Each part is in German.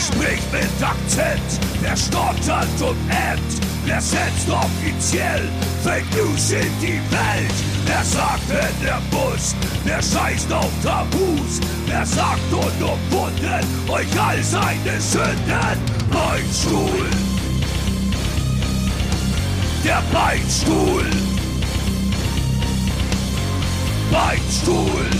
Wer spricht mit Akzent? Wer stottert und ämmt? Wer setzt offiziell Fake News in die Welt? Wer sagt in der Bus? Wer scheißt auf Tabus? Wer sagt unumwunden euch all seine Sünden? Beinstuhl! Der Beinstuhl! Beinstuhl!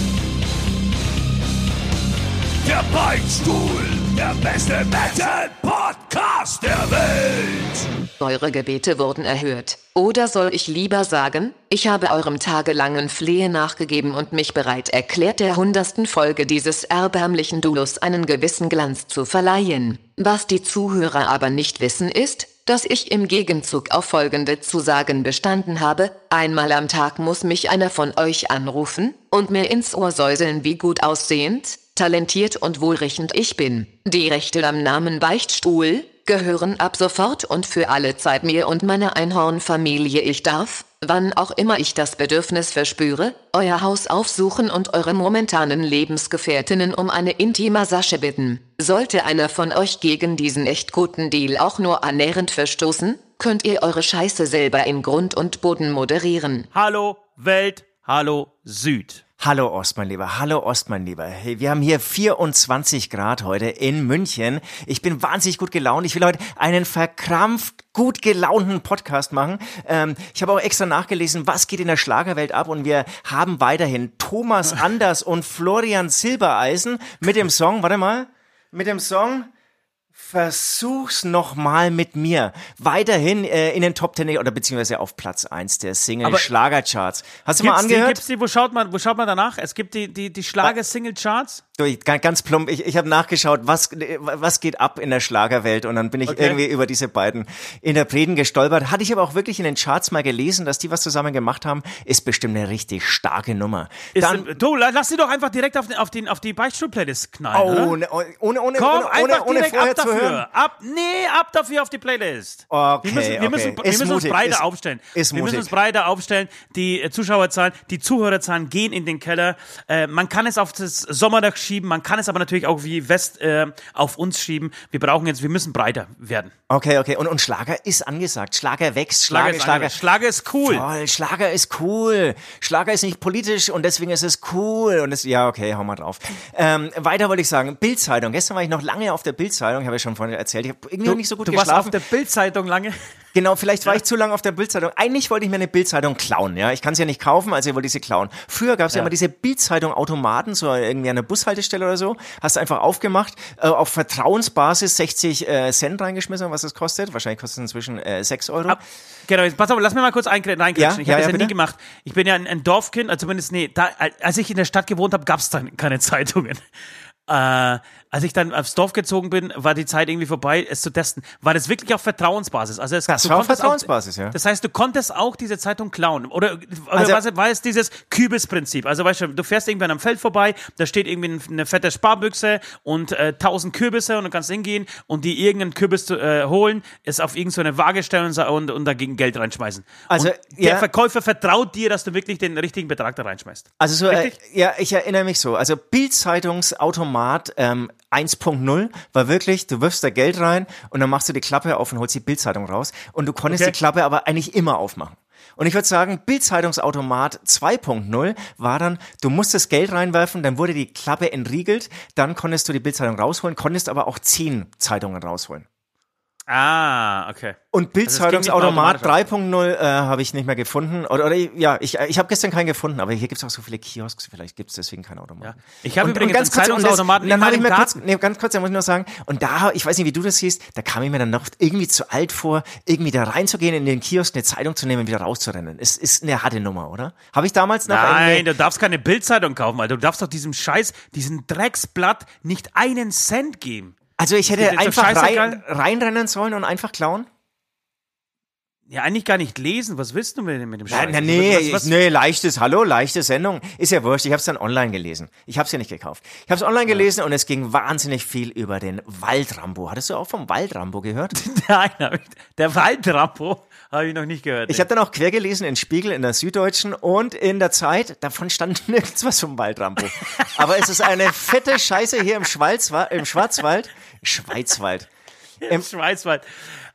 Der Beinstuhl! Der beste Metal-Podcast der Welt! Eure Gebete wurden erhört. Oder soll ich lieber sagen, ich habe eurem tagelangen Flehen nachgegeben und mich bereit erklärt, der hundertsten Folge dieses erbärmlichen Duos einen gewissen Glanz zu verleihen. Was die Zuhörer aber nicht wissen ist, dass ich im Gegenzug auf folgende Zusagen bestanden habe. Einmal am Tag muss mich einer von euch anrufen und mir ins Ohr säuseln, wie gut aussehend, talentiert und wohlriechend ich bin. Die Rechte am Namen Beichtstuhl gehören ab sofort und für alle Zeit mir und meiner Einhornfamilie. Ich darf, wann auch immer ich das Bedürfnis verspüre, euer Haus aufsuchen und eure momentanen Lebensgefährtinnen um eine Intimassage bitten. Sollte einer von euch gegen diesen echt guten Deal auch nur annähernd verstoßen, könnt ihr eure Scheiße selber in Grund und Boden moderieren. Hallo Welt, hallo Süd. Hallo Ost, mein Lieber. Hallo Ost, mein Lieber. Hey, wir haben hier 24 Grad heute in München. Ich bin wahnsinnig gut gelaunt. Ich will heute einen verkrampft gut gelaunten Podcast machen. Ähm, ich habe auch extra nachgelesen, was geht in der Schlagerwelt ab und wir haben weiterhin Thomas Anders und Florian Silbereisen mit dem Song, warte mal, mit dem Song Versuch's noch mal mit mir. Weiterhin äh, in den Top Ten oder beziehungsweise auf Platz eins der Single Schlagercharts. Hast du mal angehört? Die, gibt's die, wo schaut man, wo schaut man danach? Es gibt die die die Schlager Single Charts. Du, ich, ganz plump, ich, ich habe nachgeschaut, was, was geht ab in der Schlagerwelt und dann bin ich Okay. irgendwie über diese beiden Interpreten gestolpert. Hatte ich aber auch wirklich in den Charts mal gelesen, dass die was zusammen gemacht haben, ist bestimmt eine richtig starke Nummer. Ist, Dann, du, la- lass sie doch einfach direkt auf den, auf den, auf die Beichtstuhl-Playlist knallen, oh, ohne, ohne, ohne, Komm, ohne, einfach ohne, ohne direkt ab dafür. hören. Ab, nee, ab dafür auf die Playlist. Okay, wir müssen, wir okay. müssen, wir müssen uns breiter ist- aufstellen. ist wir müssen uns breiter aufstellen. Die Zuschauerzahlen, die Zuhörerzahlen gehen in den Keller. Äh, man kann es auf das Sommerdach schieben, man kann es aber natürlich auch wie West äh, auf uns schieben. Wir brauchen jetzt, wir müssen breiter werden. Okay, okay. Und, und Schlager ist angesagt. Schlager wächst. Schlager, ist Schlager. Schlager ist cool. Voll, Schlager ist cool. Schlager ist nicht politisch und deswegen ist es cool. Und es, ja, okay, hau mal drauf. Ähm, weiter wollte ich sagen, Bildzeitung. Gestern war ich noch lange auf der Bildzeitung, habe ich schon vorhin erzählt. Ich habe irgendwie noch nicht so gut du warst geschlafen. auf der Bildzeitung lange. Genau, vielleicht war ich zu lange auf der Bildzeitung. Eigentlich wollte ich mir eine Bildzeitung klauen, ja. Ich kann sie ja nicht kaufen, also wollte ich sie klauen. Früher gab es ja. immer diese Bildzeitung-Automaten, so irgendwie an der Bushaltestelle oder so. Hast du einfach aufgemacht, äh, auf Vertrauensbasis 60 äh, Cent reingeschmissen, was das kostet. Wahrscheinlich kostet es inzwischen äh, 6 Euro. Ab, genau, jetzt, pass auf, lass mir mal kurz reingrätschen. Ja, ich ja, habe das ja, ja nie bitte. gemacht. Ich bin ja ein, ein Dorfkind, also zumindest, nee, da, als ich in der Stadt gewohnt habe, gab es dann keine Zeitungen. Äh, als ich dann aufs Dorf gezogen bin, war die Zeit irgendwie vorbei, es zu testen. War das wirklich auf Vertrauensbasis? Also es, Das war auf Vertrauensbasis, auch, ja. Das heißt, du konntest auch diese Zeitung klauen. Oder, oder Also- was, war es dieses Kürbis-Prinzip? Also weißt du, du fährst irgendwann am Feld vorbei, da steht irgendwie eine fette Sparbüchse und äh, tausend Kürbisse und du kannst hingehen und die irgendeinen Kürbis zu, äh, holen, es auf irgendeine Waage stellen und, und, dagegen Geld reinschmeißen. Also, und der ja. Verkäufer vertraut dir, dass du wirklich den richtigen Betrag da reinschmeißt. Also so, äh, ja, ich erinnere mich so. Also Bildzeitungsautomat ähm, 1.0 war wirklich, du wirfst da Geld rein und dann machst du die Klappe auf und holst die Bildzeitung raus und du konntest Okay. die Klappe aber eigentlich immer aufmachen. Und ich würde sagen, Bildzeitungsautomat 2.0 war dann, du musstest Geld reinwerfen, dann wurde die Klappe entriegelt, dann konntest du die Bildzeitung rausholen, konntest aber auch zehn Zeitungen rausholen. Ah, okay. Und Also es Bildzeitungsautomat automatisch. 3.0 äh, habe ich nicht mehr gefunden. Oder, oder ja, ich, ich habe gestern keinen gefunden, aber hier gibt's auch so viele Kiosks, vielleicht gibt's deswegen keinen Automaten. Ja. Ich habe übrigens ganz kurz, und das- Zeitungsautomaten dann habe ich mir kurz, nee, ganz kurz, da muss ich noch sagen, und da, ich weiß nicht, wie du das siehst, da kam ich mir dann noch irgendwie zu alt vor, irgendwie da reinzugehen in den Kiosk, eine Zeitung zu nehmen und wieder rauszurennen. Es ist eine harte Nummer, oder? Habe ich damals noch Nein, du darfst keine Bildzeitung kaufen, Alter. Du darfst doch diesem Scheiß, diesem Drecksblatt nicht einen Cent geben. Also ich hätte einfach rein, reinrennen sollen und einfach klauen? Ja, eigentlich gar nicht lesen. Was willst du mit, mit dem Scheiß? Nein, nein, nee, was, was, nee, leichtes, hallo, leichte Sendung. Ist ja wurscht, ich habe es dann online gelesen. Ich habe es ja nicht gekauft. Ich habe es online gelesen und es ging wahnsinnig viel über den Waldrambo. Hattest du auch vom Waldrambo gehört? Nein, hab ich, der Waldrampo habe ich noch nicht gehört. Ich habe dann auch quer gelesen in Spiegel, in der Süddeutschen und in der Zeit. Davon stand nirgends was vom Waldrambo. Aber es ist eine fette Scheiße hier im, Schwarzwa im Schwarzwald. Schweizwald. Im Schweizwald.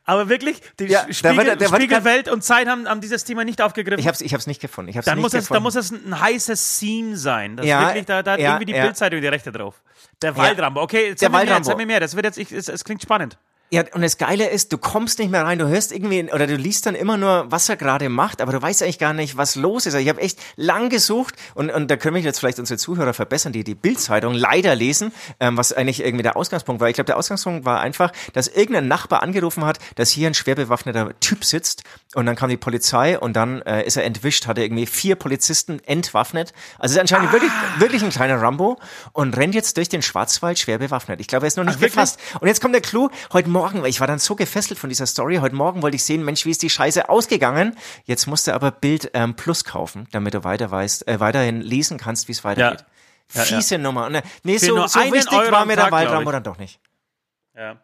Aber wirklich, die Ja, Spiegel, da wird- da wird Spiegel grad- Welt und Zeit haben, haben dieses Thema nicht aufgegriffen. Ich hab's, ich hab's nicht gefunden. Ich hab's dann, nicht muss es, gefunden. dann muss es ein heißes Scene sein. Das Ja, wirklich, da, da hat ja, irgendwie die ja. Bildzeitung die Rechte drauf. Der Waldrambo. Okay, jetzt Der sag mir mehr, mir mehr. Das wird jetzt, ich, es, es klingt spannend. Ja, und das Geile ist, du kommst nicht mehr rein, du hörst irgendwie, oder du liest dann immer nur, was er gerade macht, aber du weißt eigentlich gar nicht, was los ist. Also ich habe echt lang gesucht und, und da können mich jetzt vielleicht unsere Zuhörer verbessern, die die Bildzeitung leider lesen, ähm, was eigentlich irgendwie der Ausgangspunkt war. Ich glaube, der Ausgangspunkt war einfach, dass irgendein Nachbar angerufen hat, dass hier ein schwer bewaffneter Typ sitzt und dann kam die Polizei und dann äh, ist er entwischt, hatte irgendwie vier Polizisten entwaffnet. Also ist anscheinend wirklich, wirklich ein kleiner Rambo und rennt jetzt durch den Schwarzwald schwer bewaffnet. Ich glaube, er ist noch nicht wirklich? gefasst. Und jetzt kommt der Clou. Heute Morgen, weil ich war dann so gefesselt von dieser Story, heute Morgen wollte ich sehen, Mensch, wie ist die Scheiße ausgegangen? Jetzt musst du aber Bild ähm, Plus kaufen, damit du weiter weißt, äh, weiterhin lesen kannst, wie es weitergeht. Ja, Fiese Nummer. Und, äh, nee, Für so, so wichtig Euro war mir der ich. dann doch nicht. Ja.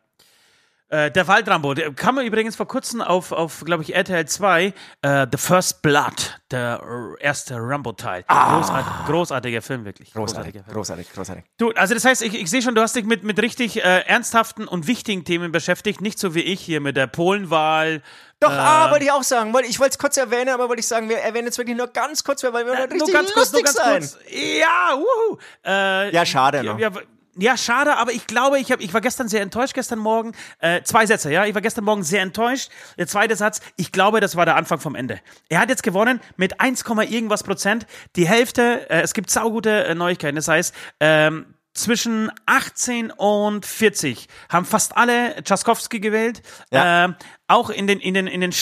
Äh, der Waldrambo, der kam übrigens vor kurzem auf, auf glaube ich, RTL 2, äh, The First Blood, der äh, erste Rambo-Teil. Großartig, großartiger Film, wirklich. Großartig, Großartiger Film. großartig, großartig. Du, also das heißt, ich, ich sehe schon, du hast dich mit, mit richtig äh, ernsthaften und wichtigen Themen beschäftigt, nicht so wie ich hier mit der Polenwahl. Doch, ah, wollte ich auch sagen. Ich wollte es kurz erwähnen, aber wollte ich sagen, wir erwähnen jetzt wirklich nur ganz kurz, weil wir wollen richtig nur ganz kurz, nur lustig ganz sein. kurz. Ja, wuhu. Äh, Ja, schade, ja, ne? ja, ja, schade, aber ich glaube, ich, hab, ich war gestern sehr enttäuscht, gestern Morgen. Äh, zwei Sätze, ja. Ich war gestern Morgen sehr enttäuscht. Der zweite Satz, ich glaube, das war der Anfang vom Ende. Er hat jetzt gewonnen mit 1, irgendwas Prozent. Die Hälfte, äh, es gibt saugute äh, Neuigkeiten. Das heißt, ähm, zwischen 18 und 40 haben fast alle Tschaskowski gewählt. Ja. Ähm, auch in den, in den, in den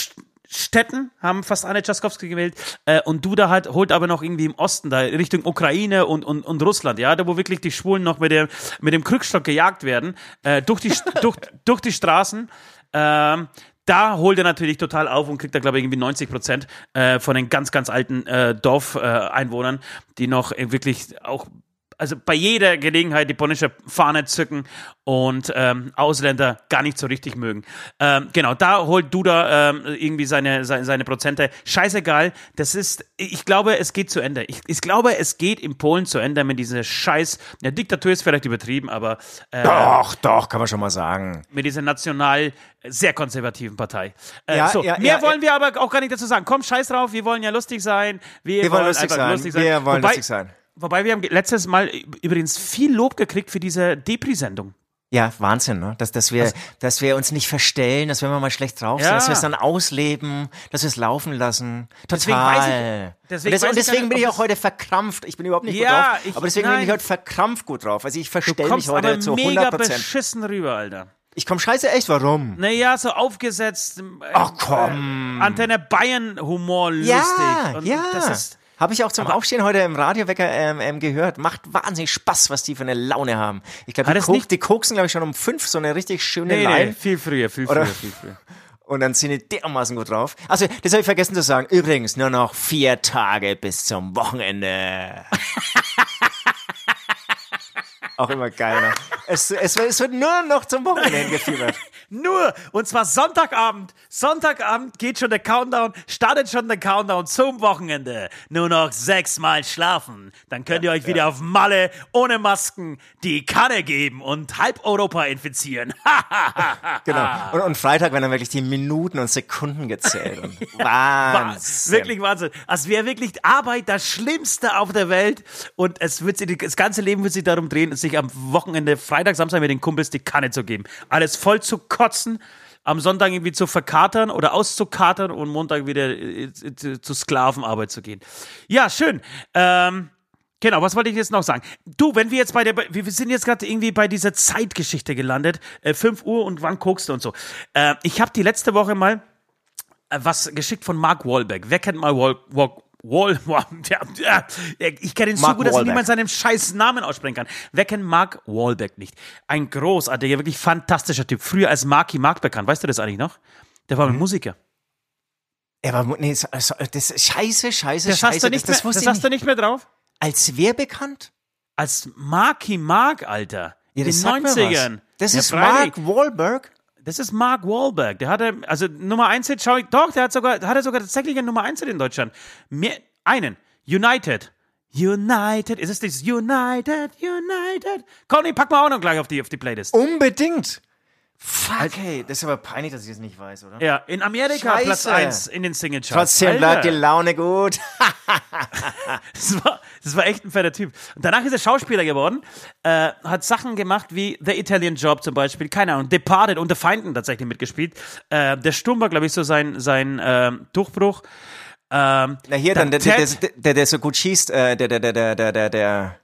Städten haben fast alle Tschaskowski gewählt äh, und Duda hat, holt aber noch irgendwie im Osten, da Richtung Ukraine und, und, und Russland, ja, da wo wirklich die Schwulen noch mit dem, mit dem Krückstock gejagt werden, äh, durch, die, durch, durch die Straßen. Ähm, da holt er natürlich total auf und kriegt da, glaube ich, irgendwie 90 Prozent äh, von den ganz, ganz alten äh, Dorfeinwohnern, äh, Einwohnern, die noch äh, wirklich auch also bei jeder Gelegenheit die polnische Fahne zücken und ähm, Ausländer gar nicht so richtig mögen. Ähm, genau, da holt Duda ähm, irgendwie seine, seine, seine Prozente. Scheißegal, das ist, ich glaube, es geht zu Ende. Ich, ich glaube, es geht in Polen zu Ende mit dieser Scheiß, ja, Diktatur ist vielleicht übertrieben, aber äh, Doch, doch, kann man schon mal sagen. mit dieser national sehr konservativen Partei. Äh, Ja, so, ja, mehr ja, wollen wir aber auch gar nicht dazu sagen. Komm, scheiß drauf, wir wollen ja lustig sein. Wir, Wir wollen lustig einfach sein. Wir wollen lustig sein. Wobei wir haben letztes Mal übrigens viel Lob gekriegt für diese Depri-Sendung. Ja, Wahnsinn, ne? Dass, dass, wir, dass wir uns nicht verstellen, dass wenn wir mal schlecht drauf sind, Ja. dass wir es dann ausleben, dass wir es laufen lassen. Deswegen Total. weiß ich- deswegen und das, und ich deswegen gar bin nicht, ich auch heute verkrampft. Ich bin überhaupt nicht Ja, gut ich- drauf. Aber deswegen bin nein. ich heute verkrampft gut drauf. Also ich verstelle mich heute aber zu mega 100 Prozent. beschissen rüber, Alter. Ich komme scheiße echt, warum? Naja, so aufgesetzt. äh, Ach komm. Antenne Bayern-Humor lustig. Ja, Und ja. Das ist, Habe ich auch zum Aufstehen heute im Radiowecker ähm, ähm, gehört. Macht wahnsinnig Spaß, was die für eine Laune haben. Ich glaube, die, es Ko nicht- die koksen, glaube ich, schon um fünf so eine richtig schöne nee, Line. nee, viel früher, viel Oder- früher, viel früher. Und dann sind die dermaßen gut drauf. Also, das habe ich vergessen zu sagen. Übrigens, nur noch vier Tage bis zum Wochenende. Auch immer geil, ne? Es, es, es wird nur noch zum Wochenende hingefiebert. Nur, und zwar Sonntagabend. Sonntagabend geht schon der Countdown, startet schon der Countdown zum Wochenende. Nur noch sechsmal schlafen. Dann könnt ihr euch wieder auf Malle ohne Masken die Kanne geben und halb Europa infizieren. Genau. Und, und Freitag werden dann wirklich die Minuten und Sekunden gezählt. Und Wahnsinn. Wirklich Wahnsinn. Als wäre wirklich Arbeit das Schlimmste auf der Welt und es wird sich, das ganze Leben wird sich darum drehen, sich am Wochenende, Freitag, Samstag mit den Kumpels die Kanne zu geben. Alles voll zu kotzen, am Sonntag irgendwie zu verkatern oder auszukatern und Montag wieder äh, äh, zu Sklavenarbeit zu gehen. Ja, schön. Ähm, Genau, was wollte ich jetzt noch sagen? Du, wenn wir jetzt bei der, wir sind jetzt gerade irgendwie bei dieser Zeitgeschichte gelandet, äh, 5 Uhr und wann guckst du und so. Äh, ich habe die letzte Woche mal äh, was geschickt von Mark Wahlberg. Wer kennt mal Wall, Wall, Wall, ich kenne ihn so Mark gut, dass ich Wahlberg. niemand seinen scheiß Namen aussprechen kann. Wer kennt Mark Wahlberg nicht? Ein großartiger, wirklich fantastischer Typ. Früher als Marky Mark bekannt. Weißt du das eigentlich noch? Der war ein Musiker. Ja, aber nee, das ist scheiße, scheiße, Das scheiße. hast du nicht das, das mehr, das ich hast nicht. du nicht mehr drauf? Als wer bekannt? Als Marky Mark, Alter. Ja, In das den sagt mir was. 90ern. Das Ja, ist freilich. Mark Wahlberg. Das ist Mark Wahlberg. Der hatte, also Nummer 1 Hit, schau ich, doch, der hat sogar, hat er sogar tatsächlich einen Nummer 1 Hit in Deutschland. Mehr, einen. United. United. Ist es das United, United? Conny, pack mal auch noch gleich auf die, auf die Playlist. Unbedingt. Fuck, hey, das ist aber peinlich, dass ich das nicht weiß, oder? Ja, in Amerika Scheiße. Platz 1 in den Single Charts. Trotzdem bleibt die Laune gut. Das war, das war echt ein fetter Typ. Und danach ist er Schauspieler geworden, äh, hat Sachen gemacht wie The Italian Job zum Beispiel, keine Ahnung, Departed und The Feinden tatsächlich mitgespielt. Äh, der Sturm war, glaube ich, so sein, sein ähm, Durchbruch. Ähm, Na hier, dann der, der, der, der, so gut schießt, äh, der, der, der, der, der, der, der.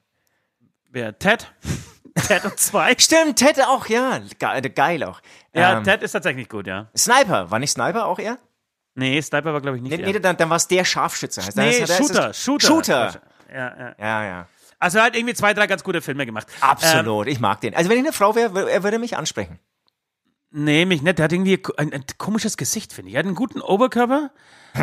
wer, Ted? Ted und zwei. Stimmt, Ted auch, ja. Ge geil auch. Ja, Ähm, Ted ist tatsächlich gut, ja. Sniper, war nicht Sniper auch er? Nee, Sniper war, glaube ich, nicht Nee, er. nee dann, dann war es der Scharfschütze. Heißt, Nee, das- das ist- Shooter, Shooter. Shooter. Ja, ja. Ja, ja. Also er hat irgendwie zwei, drei ganz gute Filme gemacht. Ähm, Absolut, ich mag den. Also wenn ich eine Frau wäre, er würde mich ansprechen. Nee, mich nicht. Der hat irgendwie ein, ein komisches Gesicht, finde ich. Er hat einen guten Oberkörper,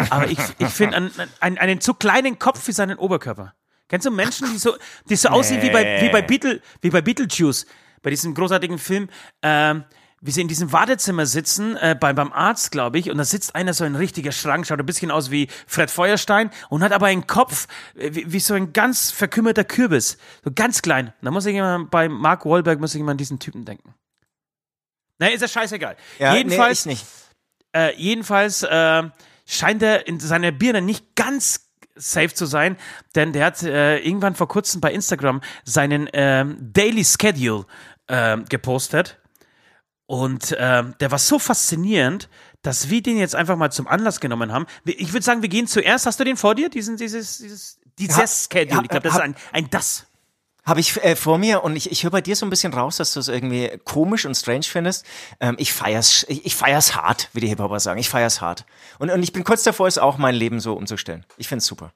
aber ich, ich finde einen, einen, einen zu kleinen Kopf für seinen Oberkörper. Kennst du Menschen, die so, die so aussehen wie bei, wie bei, Beetle, wie bei Beetlejuice, bei diesem großartigen Film, ähm, wie sie in diesem Wartezimmer sitzen, äh, beim, beim Arzt, glaube ich, und da sitzt einer so ein richtiger Schrank, schaut ein bisschen aus wie Fred Feuerstein und hat aber einen Kopf äh, wie, wie so ein ganz verkümmerter Kürbis. So ganz klein. Da muss ich immer bei Mark Wahlberg muss ich immer an diesen Typen denken. Na, ist ja scheißegal. Ja, Jedenfalls, nee, ich nicht. äh, jedenfalls äh, scheint er in seiner Birne nicht ganz safe zu sein, denn der hat äh, irgendwann vor kurzem bei Instagram seinen ähm, Daily Schedule ähm, gepostet und ähm, der war so faszinierend, dass wir den jetzt einfach mal zum Anlass genommen haben. Ich würde sagen, wir gehen zuerst. Hast du den vor dir? Diesen, dieses, dieses, dieses Ha- Schedule. Ich glaube, das ist ein, ein das. Habe ich äh, vor mir und ich, ich höre bei dir so ein bisschen raus, dass du es irgendwie komisch und strange findest. Ähm, ich feier's, ich, ich feier's hart, wie die Hip-Hopper sagen. Ich feier's hart. Und, und ich bin kurz davor, es auch mein Leben so umzustellen. Ich find's super.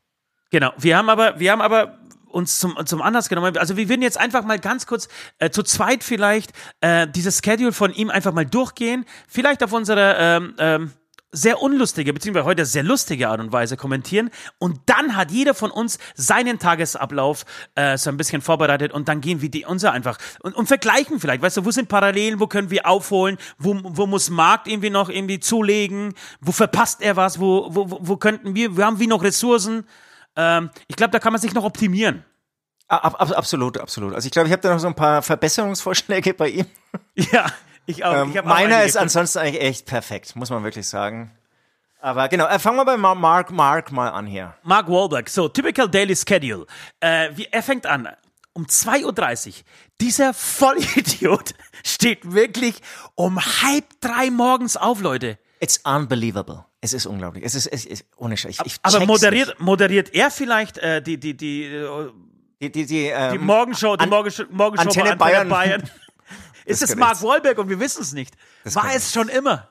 Genau. Wir haben aber, wir haben aber uns zum, zum Anlass genommen. Also wir würden jetzt einfach mal ganz kurz äh, zu zweit vielleicht äh, dieses Schedule von ihm einfach mal durchgehen. Vielleicht auf unsere ähm, ähm, sehr unlustige, beziehungsweise heute sehr lustige Art und Weise kommentieren. Und dann hat jeder von uns seinen Tagesablauf äh, so ein bisschen vorbereitet und dann gehen wir die unser einfach und, und vergleichen vielleicht. Weißt du, wo sind Parallelen, wo können wir aufholen, wo, wo muss Markt irgendwie noch irgendwie zulegen, wo verpasst er was, wo, wo, wo- könnten wir, wo haben wir noch Ressourcen? Ähm, ich glaube, da kann man sich noch optimieren. Ab, ab, absolut, absolut. Also ich glaube, ich habe da noch so ein paar Verbesserungsvorschläge bei ihm. Ja, ich auch. Ähm, ich meiner ist ansonsten eigentlich echt perfekt, muss man wirklich sagen. Aber genau, äh, fangen wir bei Ma- Mark, Mark mal an hier. Mark Wahlberg, so, typical daily schedule. Äh, wie, er fängt an, um 2.30 Uhr. Dieser Vollidiot steht wirklich um halb drei morgens auf, Leute. It's unbelievable. Es ist unglaublich. Es ist, es ist ohne Scheiß. Ich, ich Aber moderiert, moderiert er vielleicht äh, die, die, die, äh. Die, die, die, ähm, die Morgenshow, die An- Morgenshow, Morgenshow Antenne bei Antenne Bayern. Bayern? Ist es Mark. Wahlberg und wir wissen es nicht? War es schon immer?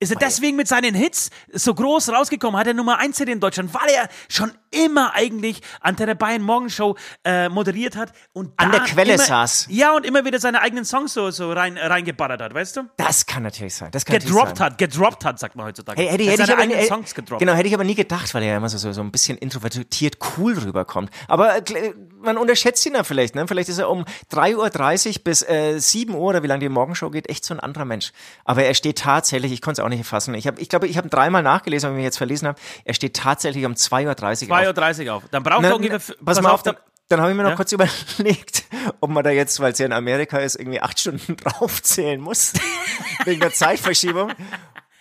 Ist er deswegen mit seinen Hits so groß rausgekommen? Hat er Nummer 1 Hit in Deutschland, weil er schon immer eigentlich Antenne Bayern Morgenshow äh, moderiert hat und An der Quelle immer, saß. Ja, und immer wieder seine eigenen Songs so, so rein, reingeballert hat, weißt du? Das kann natürlich sein. Das kann natürlich Gedroppt sein. hat, gedroppt hat, sagt man heutzutage. Hey, hätte, Er hätte, ich seine aber, eigenen äh, Songs gedroppt. genau, hätte ich aber nie gedacht, weil er ja immer so, so, so ein bisschen introvertiert cool rüberkommt. Aber äh, man unterschätzt ihn ja vielleicht, ne? Vielleicht ist er um 3.30 Uhr bis äh, 7 Uhr oder wie lange die Morgenshow geht, echt so ein anderer Mensch. Aber er steht tatsächlich, ich konnte es auch nicht fassen. Ich, hab, ich glaube, ich habe dreimal nachgelesen, wenn ich mich jetzt verlesen habe. Er steht tatsächlich um 2.30 Uhr auf. 2.30 Uhr auf. Dann braucht er ungefähr. na, pass, mal auf, dann, dann habe ich mir noch Ja? kurz überlegt, ob man da jetzt, weil es ja in Amerika ist, irgendwie acht Stunden draufzählen muss. wegen der Zeitverschiebung.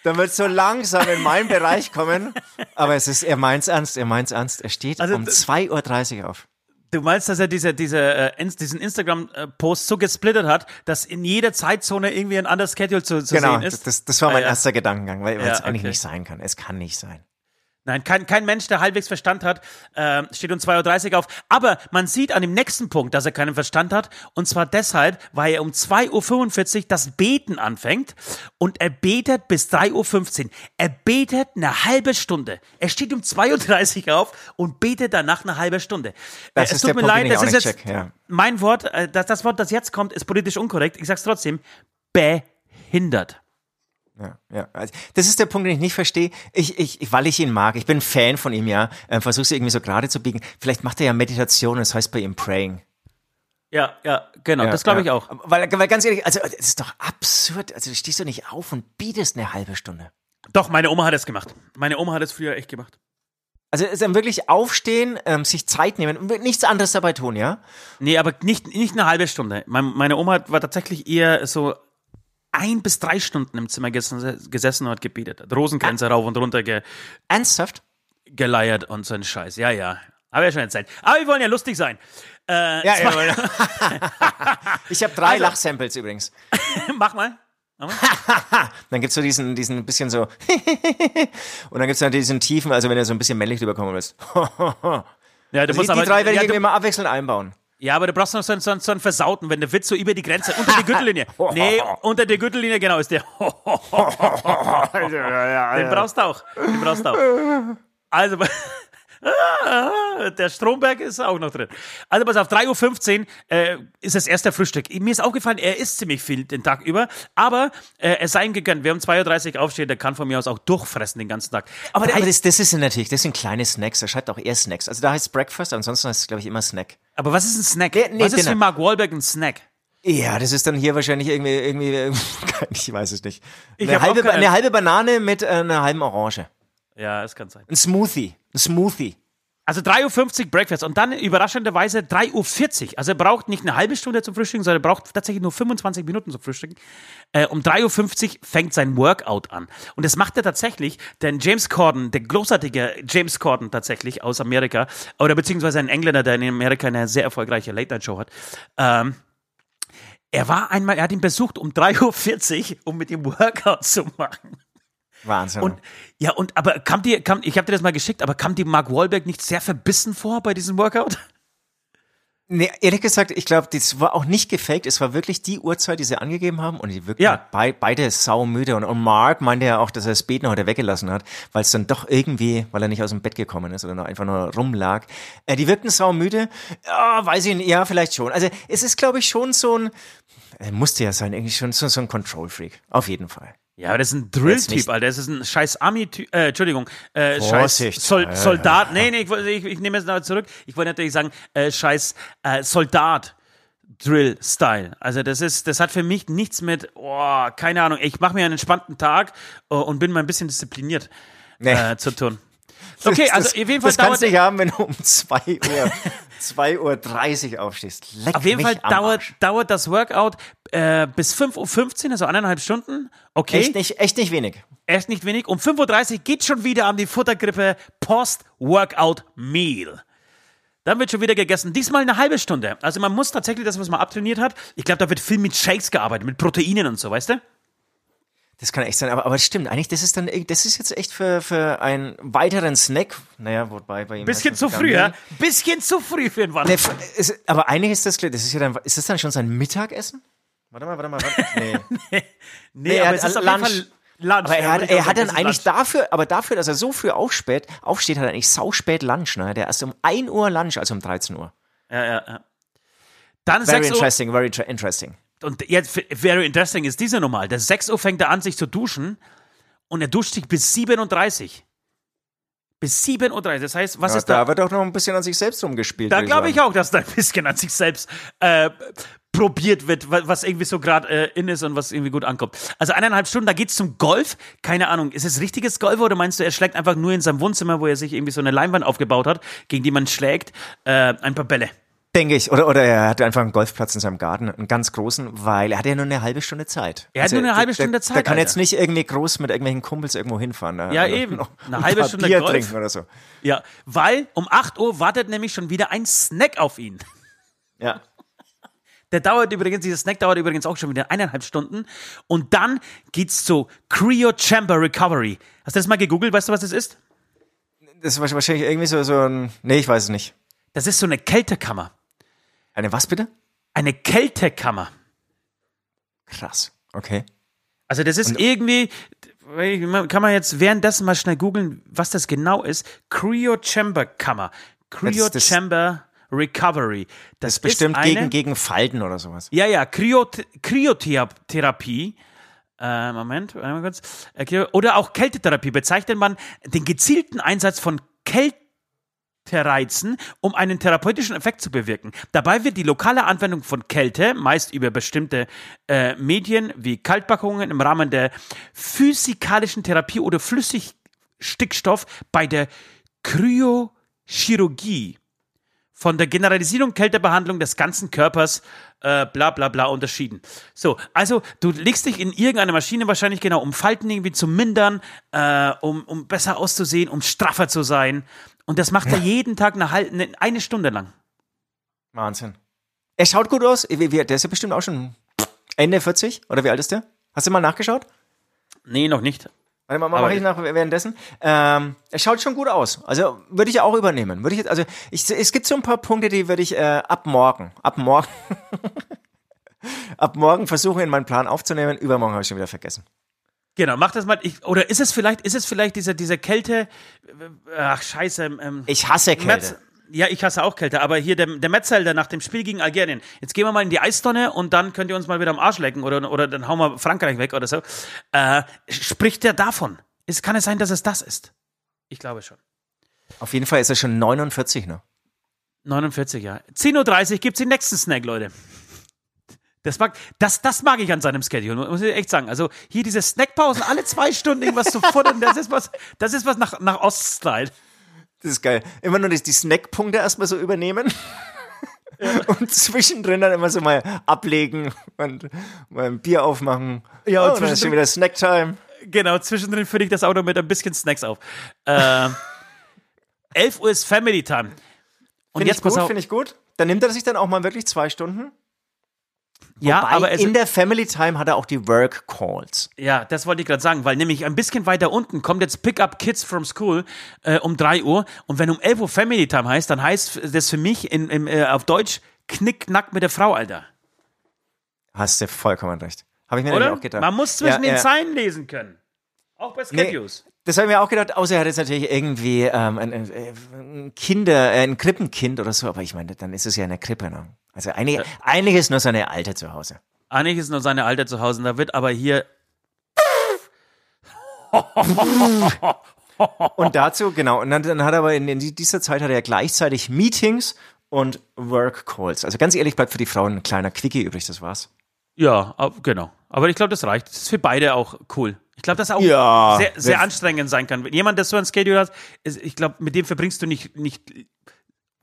Dann wird so langsam in meinen Bereich kommen. Aber es ist, er meint's ernst, er meint's ernst. Er steht Also, um d- 2.30 Uhr auf. Du meinst, dass er diese, diese, äh, diesen Instagram-Post so gesplittet hat, dass in jeder Zeitzone irgendwie ein anderes Schedule zu, zu Genau, sehen ist? das, das war mein Ah, ja. erster Gedankengang, weil weil Ja, es eigentlich okay. nicht sein kann. Es kann nicht sein. Nein, kein, kein Mensch, der halbwegs Verstand hat, äh, steht um 2.30 Uhr auf. Aber man sieht an dem nächsten Punkt, dass er keinen Verstand hat. Und zwar deshalb, weil er um 2.45 Uhr das Beten anfängt. Und er betet bis 3.15 Uhr. Er betet eine halbe Stunde. Er steht um 2.30 Uhr auf und betet danach eine halbe Stunde. Das Äh, ist der Punkt, den ich auch nicht check, ja. mein Wort, äh, das, das Wort, das jetzt kommt, ist politisch unkorrekt. Ich sag's trotzdem. Behindert. Ja, ja. Also, das ist der Punkt, den ich nicht verstehe. Ich, ich, weil ich ihn mag. Ich bin Fan von ihm, ja. Ähm, Versuch's irgendwie so gerade zu biegen. Vielleicht macht er ja Meditation, das heißt bei ihm Praying. Ja, ja, genau, Ja, das glaube ich ja. auch. Weil, weil ganz ehrlich, also das ist doch absurd. Also du stehst doch nicht auf und bietest eine halbe Stunde. Doch, meine Oma hat es gemacht. Meine Oma hat es früher echt gemacht. Also ist dann wirklich aufstehen, ähm, sich Zeit nehmen und nichts anderes dabei tun, ja? Nee, aber nicht, nicht eine halbe Stunde. Mein, meine Oma war tatsächlich eher so ein bis drei Stunden im Zimmer gesessen, und hat gebetet. Hat Rosenkränze rauf und runter ge, Ernsthaft? geleiert und so ein Scheiß. Ja, ja. Aber ja schon eine Zeit. Aber wir wollen ja lustig sein. Äh, Ja, ja. ich habe drei Also- Lachsamples übrigens. Mach mal. Dann gibt's so diesen, diesen bisschen so und dann gibt's dann diesen tiefen, also wenn du so ein bisschen männlich rüberkommen willst. Ja, du Die, musst die aber, drei werde ich ja, irgendwie mal abwechselnd einbauen. Ja, aber du brauchst noch so einen, so einen, so einen Versauten, wenn der Witz so über die Grenze, unter die Gürtellinie. nee, unter der Gürtellinie, genau, ist der. Den brauchst du auch. Den brauchst du auch. Also, der Stromberg ist auch noch drin. Also, pass auf, 3.15 Uhr äh, ist das erste Frühstück. Mir ist aufgefallen, er isst ziemlich viel den Tag über, aber äh, es sei ihm gegönnt. Wer um 2.30 Uhr aufsteht, der kann von mir aus auch durchfressen den ganzen Tag. Aber, aber das, das ist natürlich, das sind kleine Snacks. Er schreibt auch eher Snacks. Also da heißt es Breakfast, ansonsten heißt es, glaube ich, immer Snack. aber was ist ein Snack? Nee, nee, was ist Dinner. für Mark Wahlberg ein Snack? Ja, das ist dann hier wahrscheinlich irgendwie, irgendwie, ich weiß es nicht. Ich Eine halbe, eine halbe Banane mit einer halben Orange. Ja, es kann sein. Ein Smoothie. Ein Smoothie. Also 3.50 Uhr Breakfast und dann überraschenderweise 3.40 Uhr. Also er braucht nicht eine halbe Stunde zum Frühstücken, sondern er braucht tatsächlich nur 25 Minuten zum Frühstücken. Äh, um 3.50 Uhr fängt sein Workout an. Und das macht er tatsächlich, denn James Corden, der großartige James Corden tatsächlich aus Amerika, oder beziehungsweise ein Engländer, der in Amerika eine sehr erfolgreiche Late-Night-Show hat, ähm, er war einmal, er hat ihn besucht um 3.40 Uhr, um mit ihm Workout zu machen. Wahnsinn. Und ja, und aber kam dir, kam, ich habe dir das mal geschickt, aber kam dir Mark Wahlberg nicht sehr verbissen vor bei diesem Workout? Nee, ehrlich gesagt, ich glaube, das war auch nicht gefaked. Es war wirklich die Uhrzeit, die sie angegeben haben und die wirklich Ja. bei, beide saumüde. Und, und Mark meinte ja auch, dass er das Beten heute weggelassen hat, weil es dann doch irgendwie, weil er nicht aus dem Bett gekommen ist oder noch einfach nur rumlag. Äh, die wirkten saumüde. Ja, weiß ich nicht. Ja, vielleicht schon. Also es ist, glaube ich, schon so ein, äh, musste ja sein, irgendwie schon so, so ein Control-Freak. Auf jeden Fall. Ja, aber das ist ein Drill-Typ. Alter. Das ist ein scheiß Army-Typ, äh, Entschuldigung, äh, scheiß. Sol Soldat. Nee, nee, ich, ich, ich nehme es noch zurück. Ich wollte natürlich sagen, äh, scheiß äh, Soldat. Drill-Style. Also das ist, das hat für mich nichts mit, oh, keine Ahnung, ich mache mir einen entspannten Tag äh, und bin mal ein bisschen diszipliniert Nee. äh, zu tun. Okay, also das, auf jeden Fall Das kannst du nicht haben, wenn du um 2 Uhr, 2 Uhr 30 aufstehst. Leck Auf jeden Fall dauert, Arsch. dauert das Workout äh, bis 5.15 Uhr, also eineinhalb Stunden. Okay, Echt nicht, echt nicht wenig. erst nicht wenig. Um 5.30 Uhr geht schon wieder an die Futtergrippe Post-Workout Meal. Dann wird schon wieder gegessen. Diesmal eine halbe Stunde. Also man muss tatsächlich das, was man abtrainiert hat. Ich glaube, da wird viel mit Shakes gearbeitet, mit Proteinen und so, weißt du? Das kann echt sein, aber, aber stimmt, eigentlich, das ist dann, das ist jetzt echt für, für einen weiteren Snack, naja, wobei bei ihm. Bisschen zu früh, ja? Bisschen zu früh für den Wann. Nee, aber eigentlich ist das, das ist ja dann, ist das dann schon sein Mittagessen? Warte mal, warte mal, warte. Nee. nee, er aber hat es ist auf Lunch. jeden Fall Lunch. Aber er hat, er hat dann eigentlich Lunch. dafür, aber dafür, dass er so früh aufspät, aufsteht, hat er eigentlich sauspät Lunch, ne? Der erst um 1 Uhr Lunch, also um 13 Uhr. Ja, ja, ja. Dann Very 6 Uhr, interesting, very inter- interesting. Und jetzt, very interesting ist diese normal. Der 6 Uhr fängt er an, sich zu duschen und er duscht sich bis 37. Bis 37. Das heißt, was Ja, ist da? da wird auch noch ein bisschen an sich selbst rumgespielt. Da glaube ich auch, dass da ein bisschen an sich selbst äh, probiert wird, wa- was irgendwie so gerade äh, in ist und was irgendwie gut ankommt. Also eineinhalb Stunden, da geht's zum Golf. Keine Ahnung, ist es richtiges Golf oder meinst du, er schlägt einfach nur in seinem Wohnzimmer, wo er sich irgendwie so eine Leinwand aufgebaut hat, gegen die man schlägt, äh, ein paar Bälle? Denke ich. Oder, oder er hatte einfach einen Golfplatz in seinem Garten, einen ganz großen, weil er hatte ja nur eine halbe Stunde Zeit. Also Er hat nur eine halbe Stunde der, Zeit, Der kann Alter. jetzt nicht irgendwie groß mit irgendwelchen Kumpels irgendwo hinfahren. Ne? Ja, Oder eben. noch Eine ein halbe Stunde Bier Golf. trinken oder so. Ja, weil um 8 Uhr wartet nämlich schon wieder ein Snack auf ihn. Ja. Der dauert übrigens, dieser Snack dauert übrigens auch schon wieder eineinhalb Stunden. Und dann geht's zu Cryo Chamber Recovery. Hast du das mal gegoogelt? Weißt du, was das ist? Das ist wahrscheinlich irgendwie so, so ein. Nee, ich weiß es nicht. Das ist so eine Kältekammer. Eine was bitte? Eine Kältekammer. Krass. Okay. Also das ist irgendwie, kann man jetzt währenddessen mal schnell googeln, was das genau ist. Cryo Chamber Kammer. Cryo Das- Chamber Recovery. Das, ist Bestimmt eine, gegen, gegen Falten oder sowas. Ja, ja, Kryot Kryotherapie. Äh, Moment, warte mal kurz. Äh, Oder auch Kältetherapie bezeichnet man den gezielten Einsatz von Kältereizen, um einen therapeutischen Effekt zu bewirken. Dabei wird die lokale Anwendung von Kälte, meist über bestimmte äh, Medien wie Kaltpackungen im Rahmen der physikalischen Therapie oder Flüssigstickstoff bei der Kryochirurgie von der Generalisierung Kältebehandlung des ganzen Körpers, äh, bla bla bla unterschieden. So, also du legst dich in irgendeine Maschine wahrscheinlich genau, um Falten irgendwie zu mindern, äh, um, um besser auszusehen, um straffer zu sein. Und das macht er jeden Tag eine, halbe, eine, eine Stunde lang. Wahnsinn. Er schaut gut aus. Der ist ja bestimmt auch schon Ende 40 oder wie alt ist der? Hast du mal nachgeschaut? Nee, noch nicht. Warte mal, mache ich ich- nach währenddessen. Ähm, er schaut schon gut aus. Also würde ich auch übernehmen. Würde ich jetzt, also ich, es gibt so ein paar Punkte, die würde ich äh, ab morgen, ab morgen, ab morgen versuchen in meinen Plan aufzunehmen. Übermorgen habe ich schon wieder vergessen. Genau, mach das mal. Ich, oder ist es vielleicht, ist es vielleicht diese, diese Kälte? Ach, scheiße. Ähm, Ich hasse Metz, Kälte. ja, ich hasse auch Kälte, aber hier der, der Metzelder nach dem Spiel gegen Algerien. Jetzt gehen wir mal in die Eistonne und dann könnt ihr uns mal wieder am Arsch lecken oder, oder dann hauen wir Frankreich weg oder so. Äh, spricht der davon? Ist, kann es sein, dass es das ist? Ich glaube schon. Auf jeden Fall ist er schon 49 noch. 49, ja. 10.30 Uhr gibt's den nächsten Snack, Leute. Das mag, das, das mag ich an seinem Schedule, muss ich echt sagen. Also hier diese Snackpausen, alle zwei Stunden irgendwas zu futtern, das ist was, das ist was nach, nach Oststyle. Das ist geil. Immer nur die, die Snackpunkte erstmal so übernehmen. Und zwischendrin dann immer so mal ablegen und mal ein Bier aufmachen. Ja, und und dann ist schon wieder Snacktime. Genau, zwischendrin fülle ich das Auto mit ein bisschen Snacks auf. Äh, 11 Uhr ist Family Time. Und Finde jetzt ich gut, finde ich gut. Dann nimmt er sich dann auch mal wirklich zwei Stunden. Ja, Wobei, aber in der Family Time hat er auch die Work Calls. ja, das wollte ich gerade sagen, weil nämlich ein bisschen weiter unten kommt jetzt Pick Up Kids from School äh, um 3 Uhr. Und wenn um 11 Uhr Family Time heißt, dann heißt das für mich in, im, äh, auf Deutsch Knickknack mit der Frau, Alter. Hast du vollkommen recht. Habe ich mir Oder? auch gedacht. Man muss zwischen Ja, den ja. Zeilen lesen können. Auch bei Schedules. Das habe ich mir auch gedacht, außer er hat jetzt natürlich irgendwie ähm, ein, ein, ein Kinder, äh, ein Krippenkind oder so, aber ich meine, dann ist es ja eine Krippe. Ne? Also einige, einiges nur seine Alte zu Hause. Eigentlich ist nur seine Alte zu Hause und da wird aber hier Und dazu, genau, und dann, dann hat er aber in, in dieser Zeit hat er gleichzeitig Meetings und Work Calls. Also ganz ehrlich, bleibt für die Frauen ein kleiner Quickie übrig, das war's. Ja, ab- genau. Aber ich glaube, das reicht. Das ist für beide auch cool. Ich glaube, dass auch Ja. sehr, sehr anstrengend sein kann. Wenn jemand, der so ein Schedule hat, ist, ich glaube, mit dem verbringst du nicht, nicht